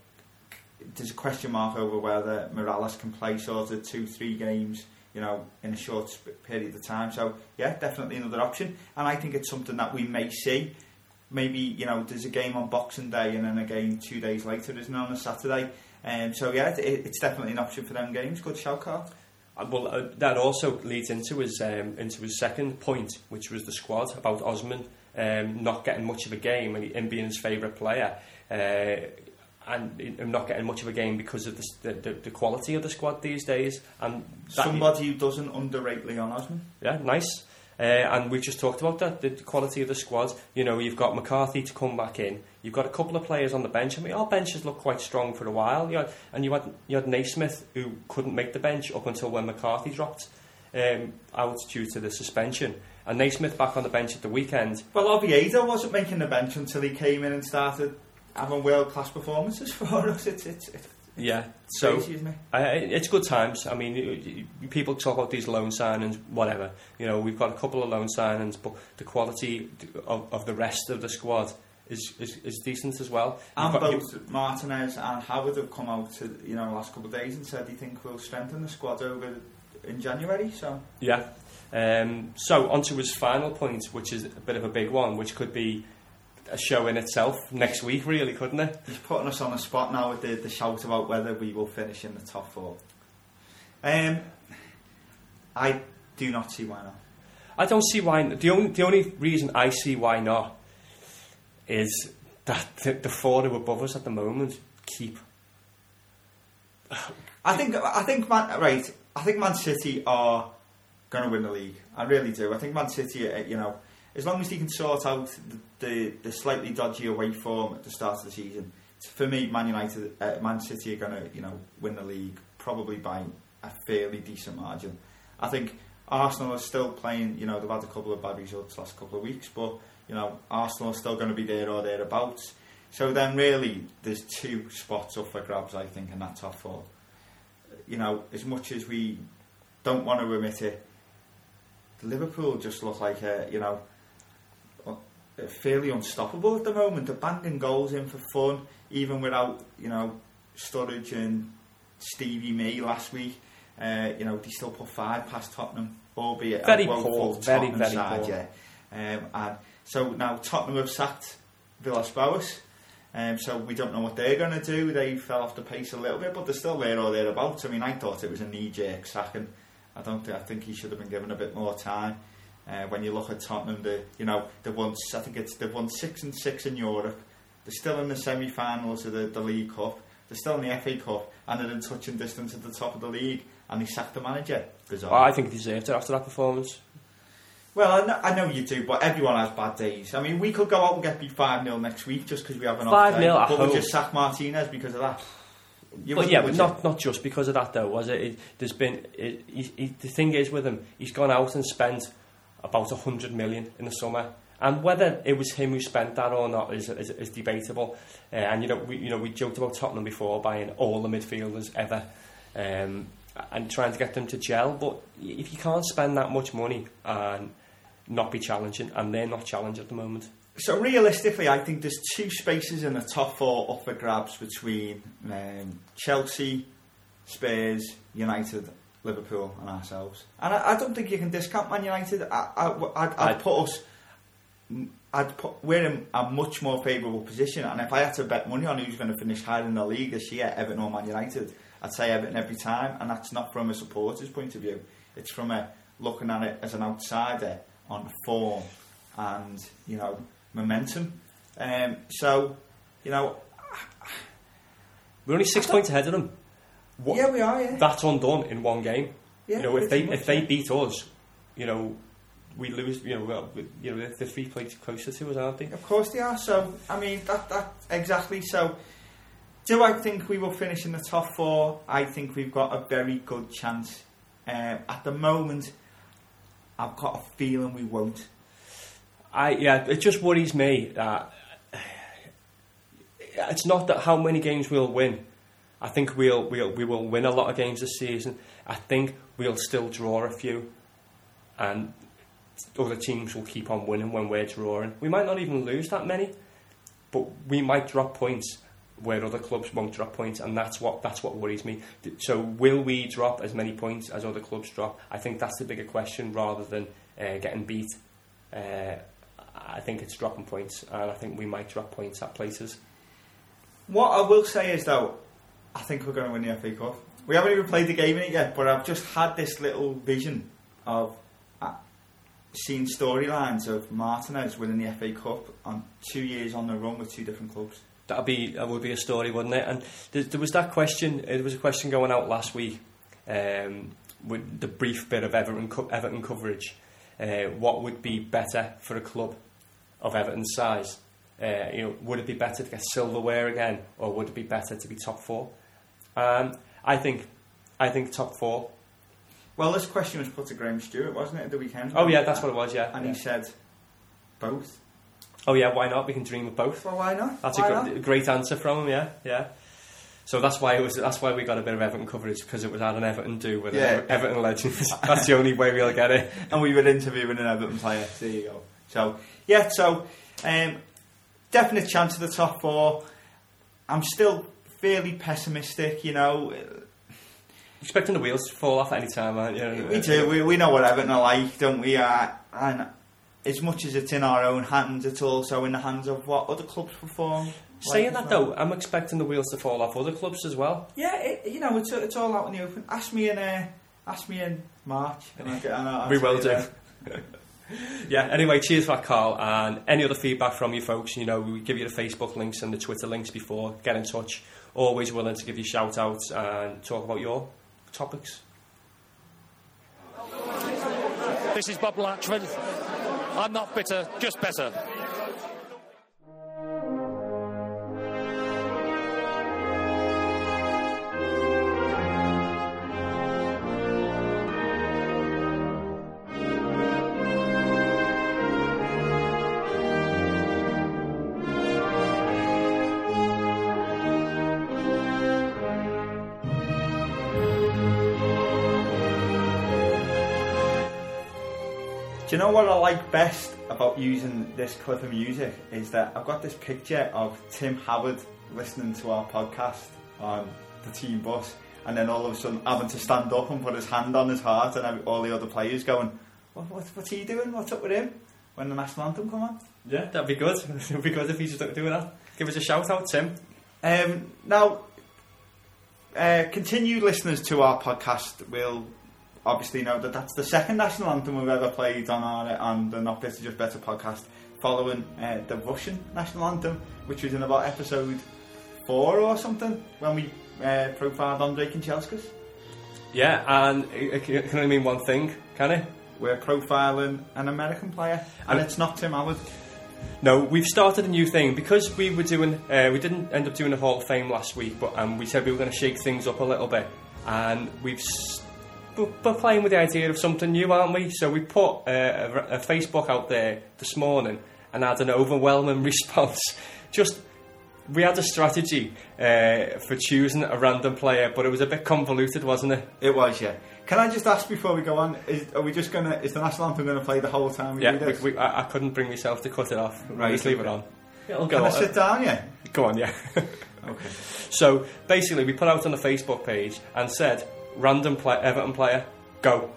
there's a question mark over whether Mirallas can play sort of two, three games. You know, in a short period of time. So yeah, definitely another option. And I think it's something that we may see. Maybe you know, there's a game on Boxing Day and then a game two days later, isn't it, on a Saturday? Um, so yeah, it, it's definitely an option for them games. Good shout, Carl. Uh, Well, uh, that also leads into his um, into his second point, which was the squad about Osman um, not getting much of a game and him being his favourite player, uh, and him not getting much of a game because of the, the, the, the quality of the squad these days. And Somebody who doesn't underrate Leon Osman. Yeah, nice. Uh, and we just talked about that, the quality of the squad. You know, you've got McCarthy to come back in. You've got a couple of players on the bench. I mean, our benches look quite strong for a while. You had, and you had you had Naismith who couldn't make the bench up until when McCarthy dropped um, out due to the suspension. And Naismith back on the bench at the weekend. Well, Oviedo wasn't making the bench until he came in and started having world class performances [laughs] for us. It's, it's, it's Yeah, so crazy, it? Uh, it's good times. I mean, people talk about these loan signings, whatever. You know, we've got a couple of loan signings, but the quality of, of the rest of the squad is, is, is decent as well. And got- both Martinez and Howard have come out to you know the last couple of days and said they think we'll strengthen the squad over in January. So Yeah. Um, so on to his final point, which is a bit of a big one, which could be a show in itself next week, really, couldn't it? he's putting us on the spot now with the, the shout about whether we will finish in the top four. Um, I do not see why not. I don't see why. The only the only reason I see why not is that the, the four who are above us at the moment keep. I think I think Man, right. I think Man City are going to win the league. I really do. I think Man City, uh, you know, as long as they can sort out the, the, the slightly dodgy away form at the start of the season for me, Man United, uh, Man City are going to, you know, win the league probably by a fairly decent margin. I think Arsenal are still playing. You know, they've had a couple of bad results last couple of weeks, but you know, Arsenal are still going to be there or thereabouts. So then, really, there's two spots up for grabs, I think, in that top four. You know, as much as we don't want to admit it, Liverpool just look like a, you know, fairly unstoppable at the moment. They're banging goals in for fun, even without, you know, Sturridge and Stevie May last week. Uh, you know, they still put five past Tottenham, albeit very a poor, very, very side, poor. Yeah. Um, and so now Tottenham have sacked Villas-Boas. Um, so we don't know what they're going to do. They fell off the pace a little bit, but they're still there or thereabouts. I mean, I thought it was a knee-jerk sacking. I don't think I think he should have been given a bit more time. Uh, when you look at Tottenham, they you know they won. I think it's they've won six and six in Europe. They're still in the semi-finals of the, the League Cup. They're still in the FA Cup, and they're in touching distance at the top of the league. And they sacked the manager. Bizarre. I think he deserved it after that performance. Well, I know, I know you do, but everyone has bad days. I mean, we could go out and get beat 5 0 next week just because we have an off 5-0 day. But home. we just sack Martinez because of that. You But yeah, but not not just because of that though, was it? it there's been it, he, he, the thing is with him, he's gone out and spent about a hundred million in the summer, and whether it was him who spent that or not is is, is debatable. Uh, and you know, we you know we joked about Tottenham before buying all the midfielders ever, um, and trying to get them to gel. But if you can't spend that much money and not be challenging, and they're not challenged at the moment. So realistically, I think there's two spaces in the top four up for grabs between um, Chelsea, Spurs, United, Liverpool, and ourselves. And I, I don't think you can discount Man United. I, I, I'd, I'd I'd- put us. I'd put, we're in a much more favourable position, and if I had to bet money on who's going to finish higher in the league this year, Everton or Man United, I'd say Everton every time, and that's not from a supporter's point of view. It's from a looking at it as an outsider on form and you know momentum. Um, so, you know, We're only six points ahead of them. What, yeah, we are. Yeah, that's undone in one game. Yeah, you know, if they much, if they beat us, you know, we lose. You know, well, we- you know, they're, they're three points closer to us, aren't they? Of course they are. So, I mean, that that exactly. So, do I think we will finish in the top four? I think we've got a very good chance. Um, at the moment, I've got a feeling we won't. I yeah, it just worries me that it's not that how many games we'll win. I think we'll we'll we will win a lot of games this season. I think we'll still draw a few, and other teams will keep on winning when we're drawing. We might not even lose that many, but we might drop points where other clubs won't drop points, and that's what that's what worries me. So, will we drop as many points as other clubs drop? I think that's the bigger question rather than uh, getting beat. Uh, I think it's dropping points, and I think we might drop points at places. What I will say is though, I think we're going to win the FA Cup. We haven't even played the game in it yet, but I've just had this little vision of uh, seeing storylines of Martinez winning the FA Cup on two years on the run with two different clubs. That'd be that would be a story, wouldn't it? And there, there was that question. There was a question going out last week um, with the brief bit of Everton co- Everton coverage. Uh, what would be better for a club of Everton's size? Uh, you know, would it be better to get silverware again, or would it be better to be top four? Um, I think, I think top four. Well, this question was put to Graham Stuart, wasn't it, at the weekend? Oh yeah, that's what it was. Yeah. And yeah. he said both. Oh yeah, why not? We can dream of both. Well, why not? That's why a not? gr- great answer from him. Yeah, yeah. So that's why it was. That's why we got a bit of Everton coverage because it was at an Everton do with Yeah. an Everton legend. [laughs] that's the only way we'll get it. [laughs] and we were interviewing an Everton player. There you go. So yeah, so um, definite chance of the top four. I'm still fairly pessimistic. You know, Expecting the wheels to fall off at any time, aren't you? we do. We, we know what Everton are like, don't we? Uh, and as much as it's in our own hands, it's also in the hands of what other clubs perform. Saying like that though, I'm expecting the wheels to fall off other clubs as well. Yeah, it, you know, it's it's all out in the open. Ask me in uh, ask me in March. And I'll get, and I'll we will do. [laughs] yeah. Anyway, cheers for that, Carl. And any other feedback from you folks, you know, we give you the Facebook links and the Twitter links before. Get in touch. Always willing to give you shout outs and talk about your topics. This is Bob Latchford. I'm not bitter, just better. Know what I like best about using this clip of music is that I've got this picture of Tim Howard listening to our podcast on the team bus, and then all of a sudden having to stand up and put his hand on his heart, and all the other players going, what, what, "What's he doing? What's up with him?" When the national anthem come on. Yeah, that'd be good. [laughs] It'd be good if he's doing that. Give us a shout out, Tim. Um, now, uh, continued listeners to our podcast will obviously know that that's the second national anthem we've ever played on our on the Not Bitter Just Better podcast, following uh, the Russian national anthem, which was in about episode four or something when we uh, profiled Andrei Kanchelskis. Yeah, and it, it can only mean one thing, can it? We're profiling an American player, and it's not Tim Howard. No, we've started a new thing because we were doing. Uh, we didn't end up doing a Hall of Fame last week, but um, we said we were going to shake things up a little bit, and we've. S- we're playing with the idea of something new, aren't we? So we put uh, a, a Facebook out there this morning and had an overwhelming [laughs] response. Just we had a strategy uh, for choosing a random player, but it was a bit convoluted, wasn't it? It was, yeah. Can I just ask before we go on? Is, are we just gonna? Is the national anthem going to play the whole time we yeah, do this? we, we, I, I couldn't bring myself to cut it off. Right, Just leave it on. It'll go. Can go I sit down? Yeah. Go on, yeah. [laughs] Okay. so basically, we put out on the Facebook page and said, random play- Everton player, go.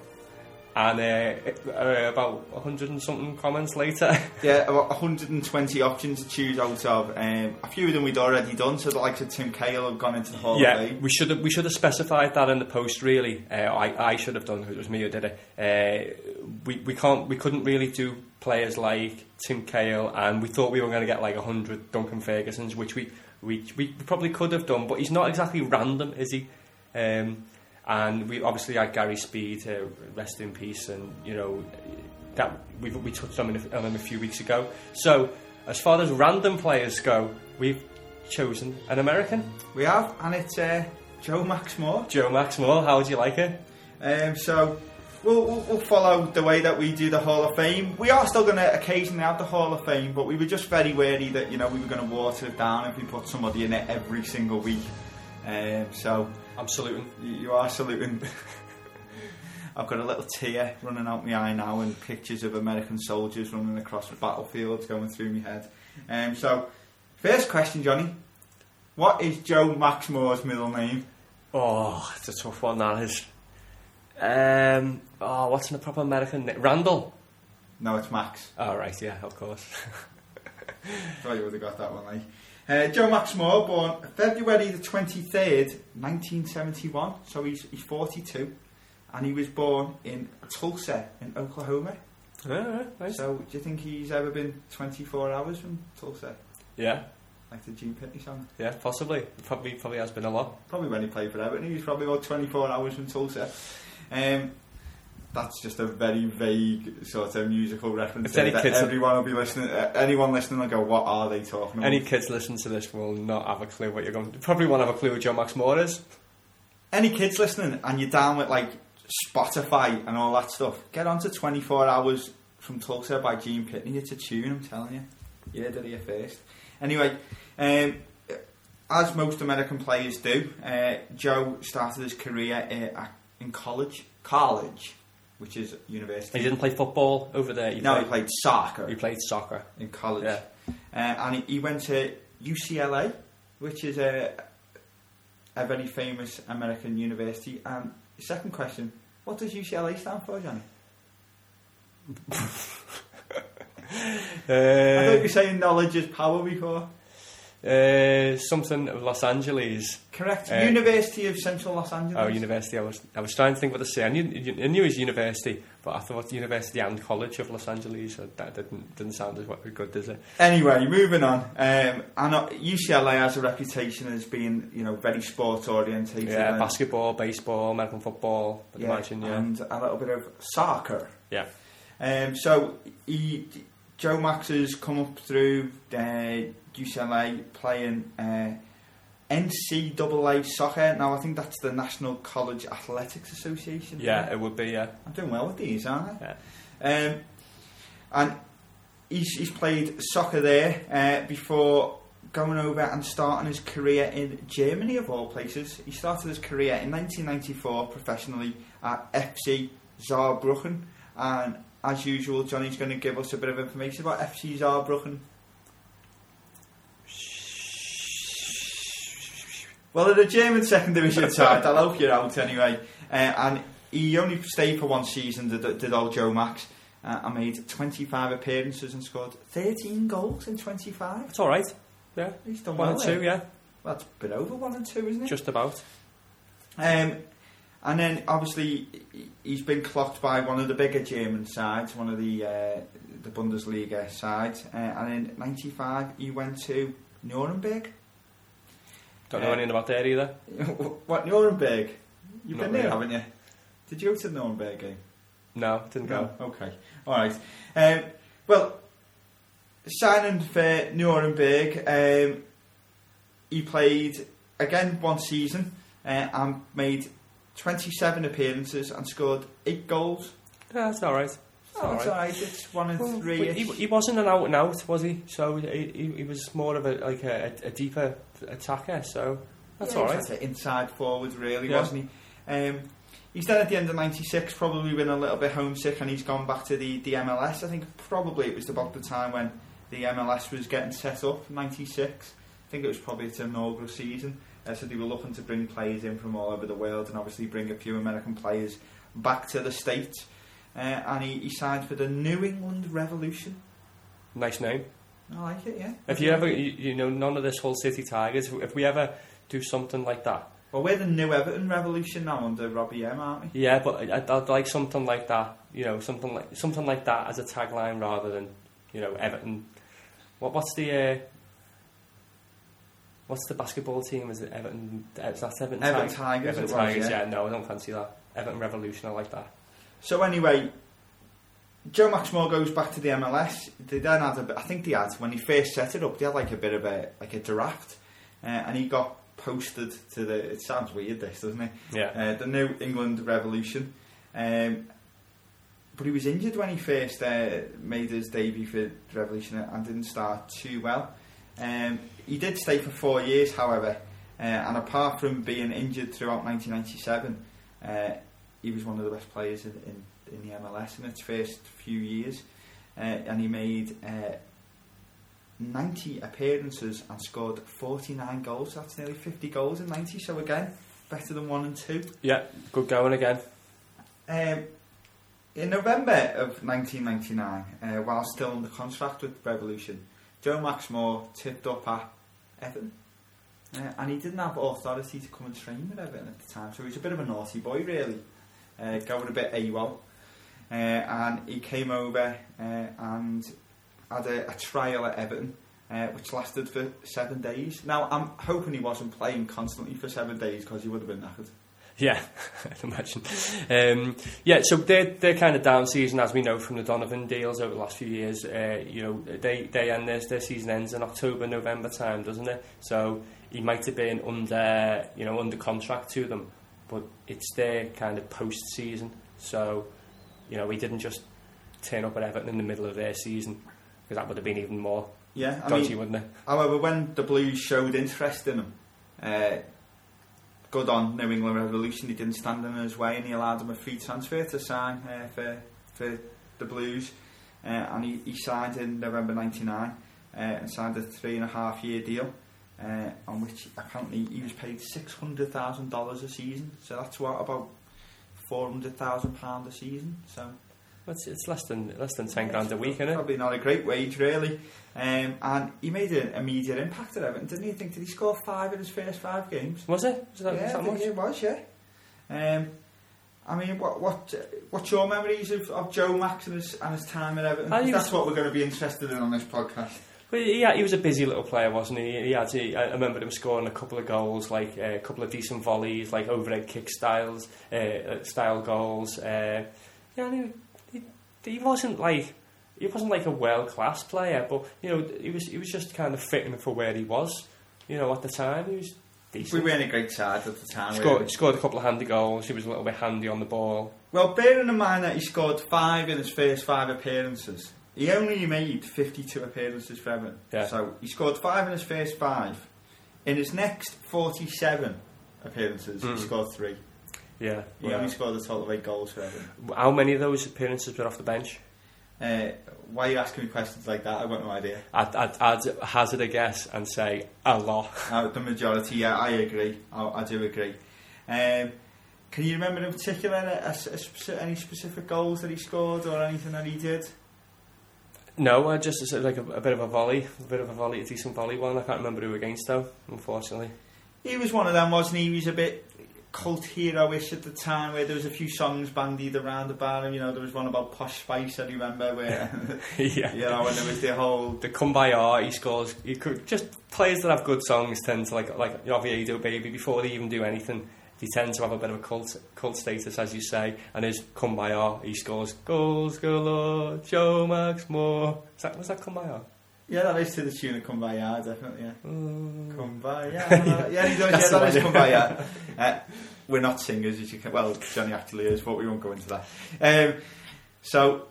And uh, uh, about 100 and something comments later. [laughs] Yeah, about 120 options to choose out of. Um, a few of them we'd already done, so the likes of Tim Cahill have gone into the Hall yeah, we should have we should have specified that in the post. Really, uh, I I should have done. It was me who did it. Uh, we we can't we couldn't really do players like Tim Cahill, and we thought we were going to get like hundred Duncan Fergusons, which we, we we probably could have done, but he's not exactly random, is he? Um, and we obviously had Gary Speed, uh, rest in peace, and you know that we we touched on him, on him a few weeks ago. So as far as random players go, we've chosen an American. We have, and it's uh, Joe Max Moore. Joe Max Moore, how would you like it? Um, so we'll, we'll, we'll follow the way that we do the Hall of Fame. We are still going to occasionally have the Hall of Fame, but we were just very wary that you know we were going to water it down if we put somebody in it every single week. Um, so I'm saluting. you, you are saluting. [laughs] I've got a little tear running out my eye now, and pictures of American soldiers running across the battlefields going through my head. Um, so, first question, Johnny. What is Joe Max Moore's middle name? Oh, it's a tough one, that is. Um, oh, what's in a proper American name? Randall? No, it's Max. Oh, right, yeah, of course. [laughs] Thought you would have got that one, like. Uh, Joe Max Moore, born February the 23rd, 1971, so he's, he's 42, and he was born in Tulsa, in Oklahoma. yeah, nice. So, do you think he's ever been 24 hours from Tulsa? Yeah, Like the Gene Pitney song? yeah, possibly. Probably, probably has been a lot. Probably when he played for Everton, he was probably about 24 hours from Tulsa. Um, that's just a very vague sort of musical reference If there any that kids- everyone will be listening. Uh, anyone listening will go, "What are they talking about?" Any kids listening to this will not have a clue what you're going to... Probably won't have a clue what Joe Max Moore is. any kids listening and you're down with like Spotify and all that stuff, get onto 24 Hours from Tulsa by Gene Pitney. It's a tune, I'm telling you. You heard it here first. Anyway, um, as most American players do, uh, Joe started his career uh, in college, college, which is university. He didn't play football over there. He no, played, he played soccer he played soccer. in college. Yeah. Uh, and he, he went to UCLA, which is a, a very famous American university. And second question, what does UCLA stand for, Johnny? [laughs] I thought you Uh, were saying knowledge is power before. Uh, something of Los Angeles. Correct. Uh, University of Central Los Angeles. Oh, university. I was I was trying to think what to say. I knew I knew it was university, but I thought university and college of Los Angeles. So that didn't didn't sound as good, does it? Anyway, moving on. Um, and UCLA has a reputation as being, you know, very sport orientated. Yeah, basketball, baseball, American football. I'd imagine. Yeah. and a little bit of soccer. Yeah. Um, so he, Joe Max has come up through uh, UCLA playing uh, NCAA soccer. Now I think that's the National College Athletics Association. Yeah, it would be. Yeah. I'm doing well with these, aren't Yeah. I? Um, and he's, he's played soccer there uh, before going over and starting his career in Germany, of all places. He started his career in 1994 professionally at FC Saarbrücken, and as usual, Johnny's going to give us a bit of information about FC Saarbrücken. Well, they're a German second division side. I'll help you out anyway. Uh, and he only stayed for one season, did, did old Joe Max. Uh, and made 25 appearances and scored 13 goals in 25. It's all right. Yeah, He's done one well. and two. Yeah, Well, that's a bit over one and two, isn't it? just about. Um, and then obviously he- he's been clocked by one of the bigger German sides, one of the uh, the Bundesliga sides. Uh, and in '95 he went to Nuremberg. Don't know anything about that either. [laughs] what Nuremberg? You've Not been there, really. haven't you? Did you go to the Nuremberg game? No, didn't go. No. Okay. All right. Um, well, signing for Nuremberg, um, he played again one season uh, and made 27 appearances and scored eight goals. Yeah, that's all right. Oh, all that's right. all right. It's one and Well, three. he, he wasn't an out and out, was he? So he, he, he was more of a like a, a deeper attacker. So that's all right. Inside forward, really, Yeah. wasn't he? Um, he's then at the end of '96, probably been a little bit homesick, and he's gone back to the, the MLS. I think probably it was about the time when the MLS was getting set up, '96. I think it was probably its inaugural season. Uh, so they were looking to bring players in from all over the world, and obviously bring a few American players back to the states. Uh, and he, he signed for the New England Revolution. Nice name. I like it, yeah. If you ever, you, you know, none of this whole City Tigers. If we ever do something like that, Well, we're the New Everton Revolution now under Robbie M, aren't we? yeah. But I'd, I'd like something like that. You know, something like something like that as a tagline rather than you know Everton. What what's the uh, what's the basketball team? Is it Everton? Is that Everton? Everton Tig- Tigers, Everton it was, Tigers. yeah. Yeah. no, I don't fancy that. Everton Revolution. I like that. So anyway, Joe Max Moore goes back to the MLS. They then had a bit, I think they had when he first set it up. They had like a bit of a like a draft, uh, and he got posted to the. It sounds weird, this doesn't it? Yeah. Uh, the New England Revolution. Um, but he was injured when he first uh, made his debut for the Revolution and didn't start too well. Um, he did stay for four years, however, uh, and apart from being injured throughout 1997, uh, he was one of the best players in, in, in the MLS in its first few years. Uh, and he made uh, 90 appearances and scored 49 goals. That's nearly 50 goals in 90, so again, better than one and two. Yeah. Good going again. Um, in November of 1999, uh, while still under contract with Revolution, Joe Max Moore tipped up at Evan. Uh, and he didn't have authority to come and train with Everton at the time, so he was a bit of a naughty boy, really. Uh, going a bit AWOL. Uh, and he came over uh, and had a, a trial at Everton, uh, which lasted for seven days. Now, I'm hoping he wasn't playing constantly for seven days because he would have been knackered. Yeah, [laughs] I'd imagine. Um, yeah, so they're, they're kind of down season, as we know from the Donovan deals over the last few years. Uh, you know, they, they end their, their season ends in October, November time, doesn't it? So he might have been under, you know, under contract to them, but it's their kind of post-season. So, you know, he didn't just turn up at Everton in the middle of their season, because that would have been even more Yeah, I dodgy, mean, wouldn't it? However, when the Blues showed interest in him, uh, good on New England Revolution, he didn't stand in his way and he allowed him a free transfer to sign uh, for, for the Blues. Uh, and he, he signed in November 99 uh, and signed a three and a half year deal. Uh, on which apparently he was paid six hundred thousand dollars a season, so that's what about four hundred thousand pound a season. So It's, it's less than less than ten grand a week, isn't it? Probably not a great wage, really. Um, and he made an immediate impact at Everton, didn't he? Think did he score five in his first five games? Was it? Was that, yeah, was I that think much? it was. Yeah. Um, I mean, what what what's your memories of, of Joe Max and his and his time at Everton? That's what we're going to be interested in on this podcast. But he, he was a busy little player, wasn't he? He had, he, I remember him scoring a couple of goals, like uh, a couple of decent volleys, like overhead kick styles, uh, uh, style goals. Uh, yeah, he, he, he wasn't like he wasn't like a world class player, but you know he was he was just kind of fitting for where he was. You know, at the time he was We weren't a great side at the time. were Scored, we? scored a couple of handy goals. He was a little bit handy on the ball. Well, bearing in mind that he scored five in his first five appearances, he only made 52 appearances for Everton. Yeah. So he scored five in his first five. In his next 47 appearances, Mm. he scored three. Yeah. He well, only scored a total of eight goals for Everton. how many of those appearances were off the bench? Uh, why are you asking me questions like that? I've got no idea. I'd, I'd, I'd hazard a guess and say a lot. [laughs] Uh, the majority, yeah, I agree. I, I do agree. Um, can you remember in particular any specific goals that he scored or anything that he did? No, I just like a, a bit of a volley, a bit of a volley, a decent volley one. I can't remember who against though, unfortunately. He was one of them, wasn't he? He was a bit cult hero-ish at the time, where there was a few songs bandied around about him. You know, there was one about Posh Spice, I remember, where yeah. [laughs] [laughs] you know, and there was the whole The Kumbaya, he scores. He could just players that have good songs tend to like like Oviedo Baby before they even do anything. They tend to have a bit of a cult cult status, as you say. And his Kumbaya, he scores goals galore. Joe Max Moore. Is that was that Kumbaya? Yeah, that is to the tune of Kumbaya, definitely, yeah. Mm. Kumbaya. [laughs] yeah, he does, That's yeah, that is. Kumbaya. Uh, we're not singers, as you can... Well, Johnny actually is, but we won't go into that. Um, so,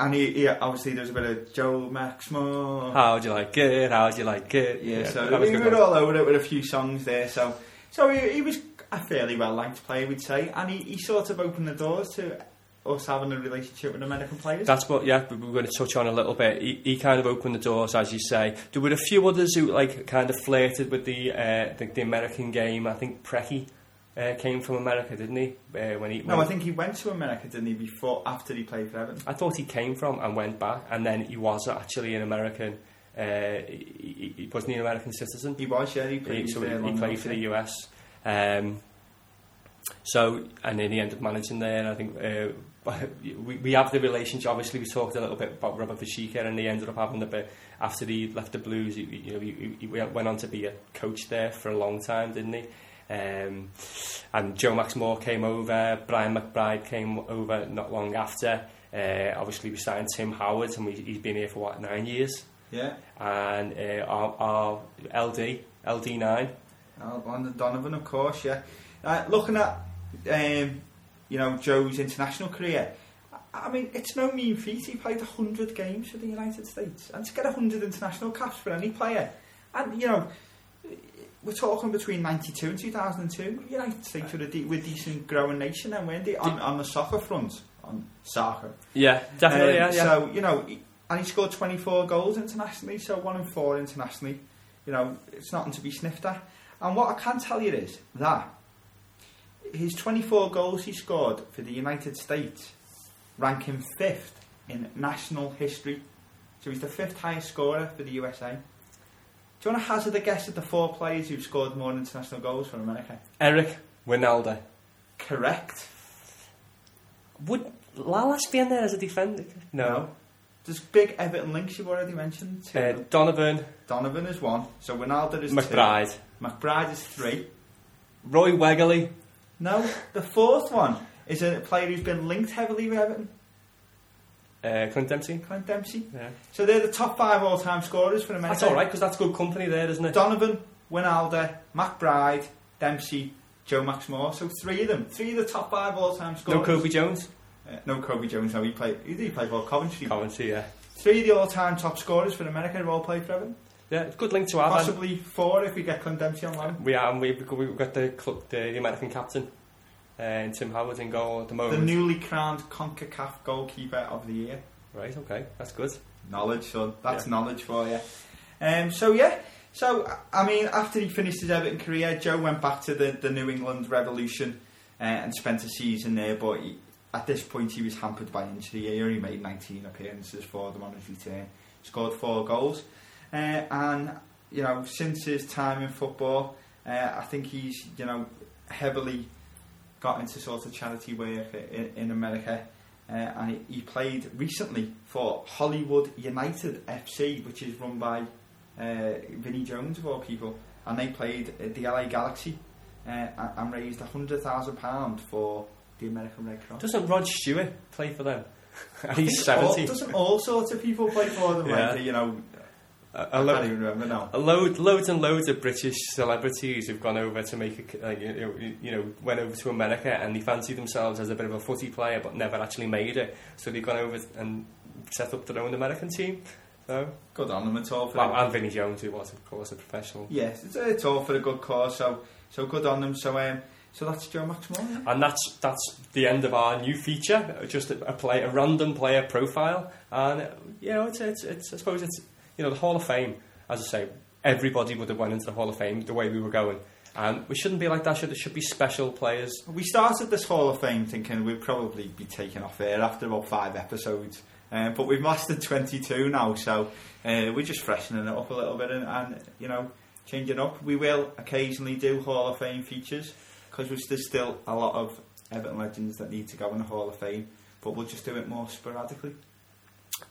and he, he, obviously there's a bit of Joe Max Moore. How'd you like it? How'd you like it? yeah, so we were all over it with a few songs there. So, so he, he was a fairly well-liked player, we'd say. And he, he sort of opened the doors to us having a relationship with American players. That's what, yeah, we we're going to touch on a little bit. He, he kind of opened the doors, as you say. There were a few others who, like, kind of flirted with the uh, the, the American game. I think Preki uh, came from America, didn't he? Uh, when he no, when- I think he went to America, didn't he, before, after he played for Everton? I thought he came from and went back, and then he was actually an American. Uh, he, he, wasn't he an American citizen. He was, yeah, he played, so he, long he played for the. US. Um, so, and then he ended up managing there. And I think uh, [laughs] we, we have the relationship. Obviously, we talked a little bit about Robert Warzycha, and he ended up having a bit after he left the Blues. He, you know, he, he went on to be a coach there for a long time, didn't he? Um, and Joe Max Moore came over. Brian McBride came over not long after. Uh, obviously, we signed Tim Howard, and we, he's been here for what nine years. Yeah. And uh, our, our LD, LD9, Oh, Landon Donovan, of course, yeah. Uh, looking at, um, you know, Joe's international career, I- mean, it's no mean feat. He played 100 games for the United States. And to get 100 international caps for any player, and, you know, we're talking between 92 and 2002, the United States were a de- were a decent growing nation, and weren't they, on, on the soccer front, on soccer. Yeah, definitely. Um, yeah, yeah. So, you know, and he scored 24 goals internationally, so one in four internationally. You know, it's nothing to be sniffed at. And what I can tell you is that his 24 goals he scored for the United States rank him fifth in national history. So he's the fifth highest scorer for the USA. Do you want to hazard a guess at the four players who've scored more international goals for America? Eric Wynalda. Correct. Would Lalas be in there as a defender? No. There's big Everton links you've already mentioned. Two. Uh, Donovan, Donovan is one. So Ronaldo is two. McBride, McBride is three. Roy Wegerle, No, the fourth one is a player who's been linked heavily with Everton, uh, Clint Dempsey. Clint Dempsey. Yeah. So they're the top five all-time scorers for America. That's all right because that's good company there, isn't it? Donovan, Wynalda, McBride, Dempsey, Joe Max Moore. So three of them, three of the top five all-time scorers. no. Cobi Jones. Uh, no Cobi Jones. No, he played. Who did he play for? Coventry. Coventry, yeah. Three of the all-time top scorers for America have all played for Everton. Yeah, it's a good link to have. and Possibly four if we get Dempsey on. We are, and we've got, we've got the, cl- the, the American captain, uh, and Tim Howard in goal at the moment. The newly crowned CONCACAF goalkeeper of the year. right, okay, that's good. Knowledge, son. That's Yeah. knowledge for you. Um, so yeah, so I mean, after he finished his Everton career, Joe went back to the, the New England Revolution uh, and spent a season there. But he, at this point, he was hampered by injury. He only made 19 appearances for them on his return. Scored four goals, uh, and you know, since his time in football, uh, I think he's you know heavily got into sort of charity work in, in America. Uh, and he, played recently for Hollywood United FC, which is run by uh, Vinnie Jones of all people, and they played the LA Galaxy uh, and, and raised hundred thousand pound for the American Red Cross. Doesn't Rod Stewart play for them? [laughs] [laughs] He's think all- 70. doesn't all sorts of people play for them? Yeah. Like, you know, A, a, I lo- can't even remember now. a load, loads and loads of British celebrities who've gone over to make a, like, you, know, you know, went over to America and they fancy themselves as a bit of a footy player but never actually made it. So they've gone over and set up their own American team. So, Good on them at all for well, and Vinnie Jones, who was of course a professional. Yes, it's, it's all for a good cause. So so good on them. So um, So that's Joe Max Moore. yeah? And that's that's the end of our new feature. Just a, a play, a random player profile, and uh, you know, it's, it's it's I suppose it's you know the Hall of Fame. As I say, everybody would have went into the Hall of Fame the way we were going, and we shouldn't be like that. Should there should be special players? We started this Hall of Fame thinking we'd probably be taken off air after about five episodes, um, but we've mastered 22 now, so uh, we're just freshening it up a little bit and, and you know changing up. We will occasionally do Hall of Fame features because there's still a lot of Everton legends that need to go in the Hall of Fame, but we'll just do it more sporadically.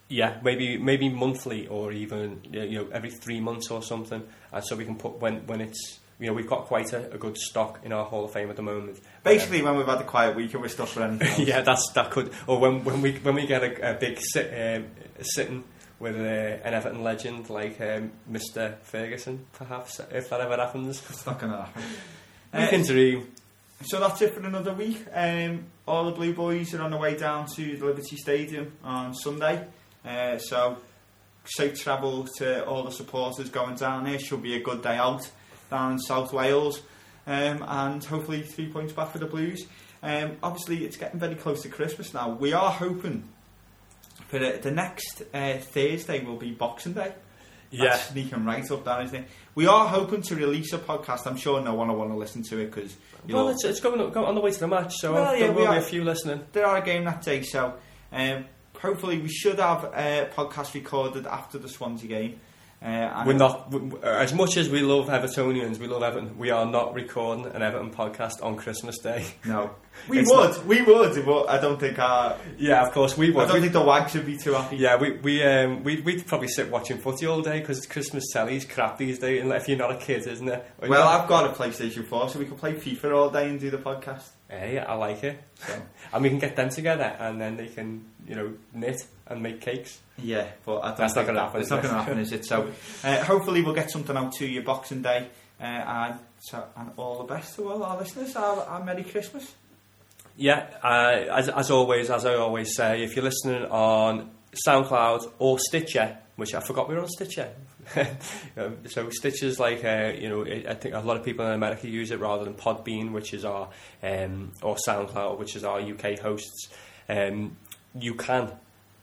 Yeah, maybe maybe monthly or even you know every three months or something, and so we can put when when it's you know we've got quite a, a good stock in our Hall of Fame at the moment. Basically, when we've had a quiet week and we're stuck for anything. [laughs] yeah, that's that could or when when we when we get a, a big sit, um, sitting with uh, an Everton legend like um, Mr Ferguson, perhaps if that ever happens, It's not going to happen. [laughs] we Uh, dream. So that's it for another week. Um, all the Blue Boys are on the way down to the Liberty Stadium on Sunday. Uh, so safe travel to all the supporters going down there. Should be a good day out down in South Wales. Um, and hopefully three points back for the Blues. Um, obviously, it's getting very close to Christmas now. We are hoping for the, the next uh, Thursday will be Boxing Day. Yeah, sneaking right up there, isn't it? We are hoping to release a podcast. I'm sure no one will want to listen to it because well, it's, it's going, going on the way to the match, so Well, there yeah, we will be are- a few listening. there are a game that day, so um, hopefully we should have a podcast recorded after the Swansea game. Uh, We're not, we- we- as much as we love Evertonians, we love Everton. We are not recording an Everton podcast on Christmas Day. No, [laughs] we It's would, we would, but I don't think our, yeah, of course we would. I don't We- think the wags should be too happy. Yeah, we we um we we'd probably sit watching footy all day because it's Christmas telly's crap these days. And if you're not a kid, isn't it? Or Well, I've got a PlayStation 4, so we can play FIFA all day and do the podcast. hey, I like it. So. [laughs] And we can get them together, and then they can you know knit and make cakes. Yeah, but I don't That's not gonna happen, It's not going to happen, is it? So, [laughs] uh, hopefully, we'll get something out to you Boxing Day, uh, and so and all the best to all our listeners. Our, our Merry Christmas. Yeah, uh, as as always, as I always say, if you're listening on SoundCloud or Stitcher, which I forgot we were on Stitcher. Um, [laughs] so Stitcher's like uh, you know it, I think a lot of people in America use it rather than Podbean, which is our um, or SoundCloud, which is our UK hosts. Um, you can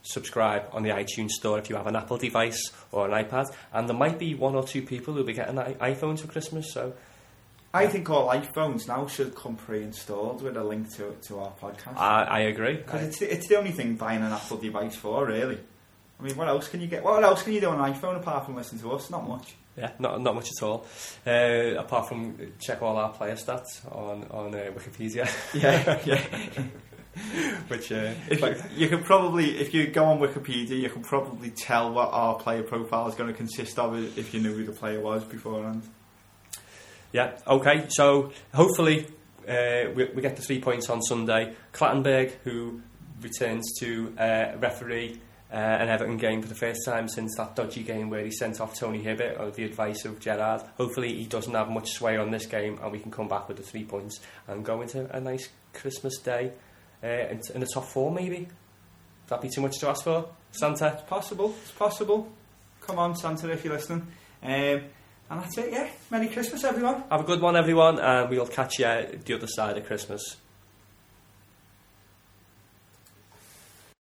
subscribe on the iTunes store if you have an Apple device or an iPad, and there might be one or two people who'll be getting i- iPhones for Christmas. So I think all iPhones now should come pre-installed with a link to to our podcast. I, I agree. Because it's, it's the only thing buying an Apple device for, really. I mean, what else can you get? What else can you do on an iPhone apart from listen to us? Not much. Yeah, not not much at all. Uh, apart from check all our player stats on on uh, Wikipedia, Yeah, [laughs] yeah. [laughs] which uh, If, like- you can probably, if you go on Wikipedia, you can probably tell what our player profile is going to consist of if you knew who the player was beforehand. yeah, okay. So hopefully uh, we, we get the three points on Sunday. Clattenburg, who returns to uh, referee uh, an Everton game for the first time since that dodgy game where he sent off Tony Hibbert on the advice of Gerrard. Hopefully he doesn't have much sway on this game and we can come back with the three points and go into a nice Christmas day uh, in, in the top four maybe. Would that be too much to ask for, Santa? It's possible. It's possible. Come on, Santa, if you're listening. Um, and that's it, yeah. Merry Christmas, everyone. Have a good one, everyone, and we'll catch you the other side of Christmas.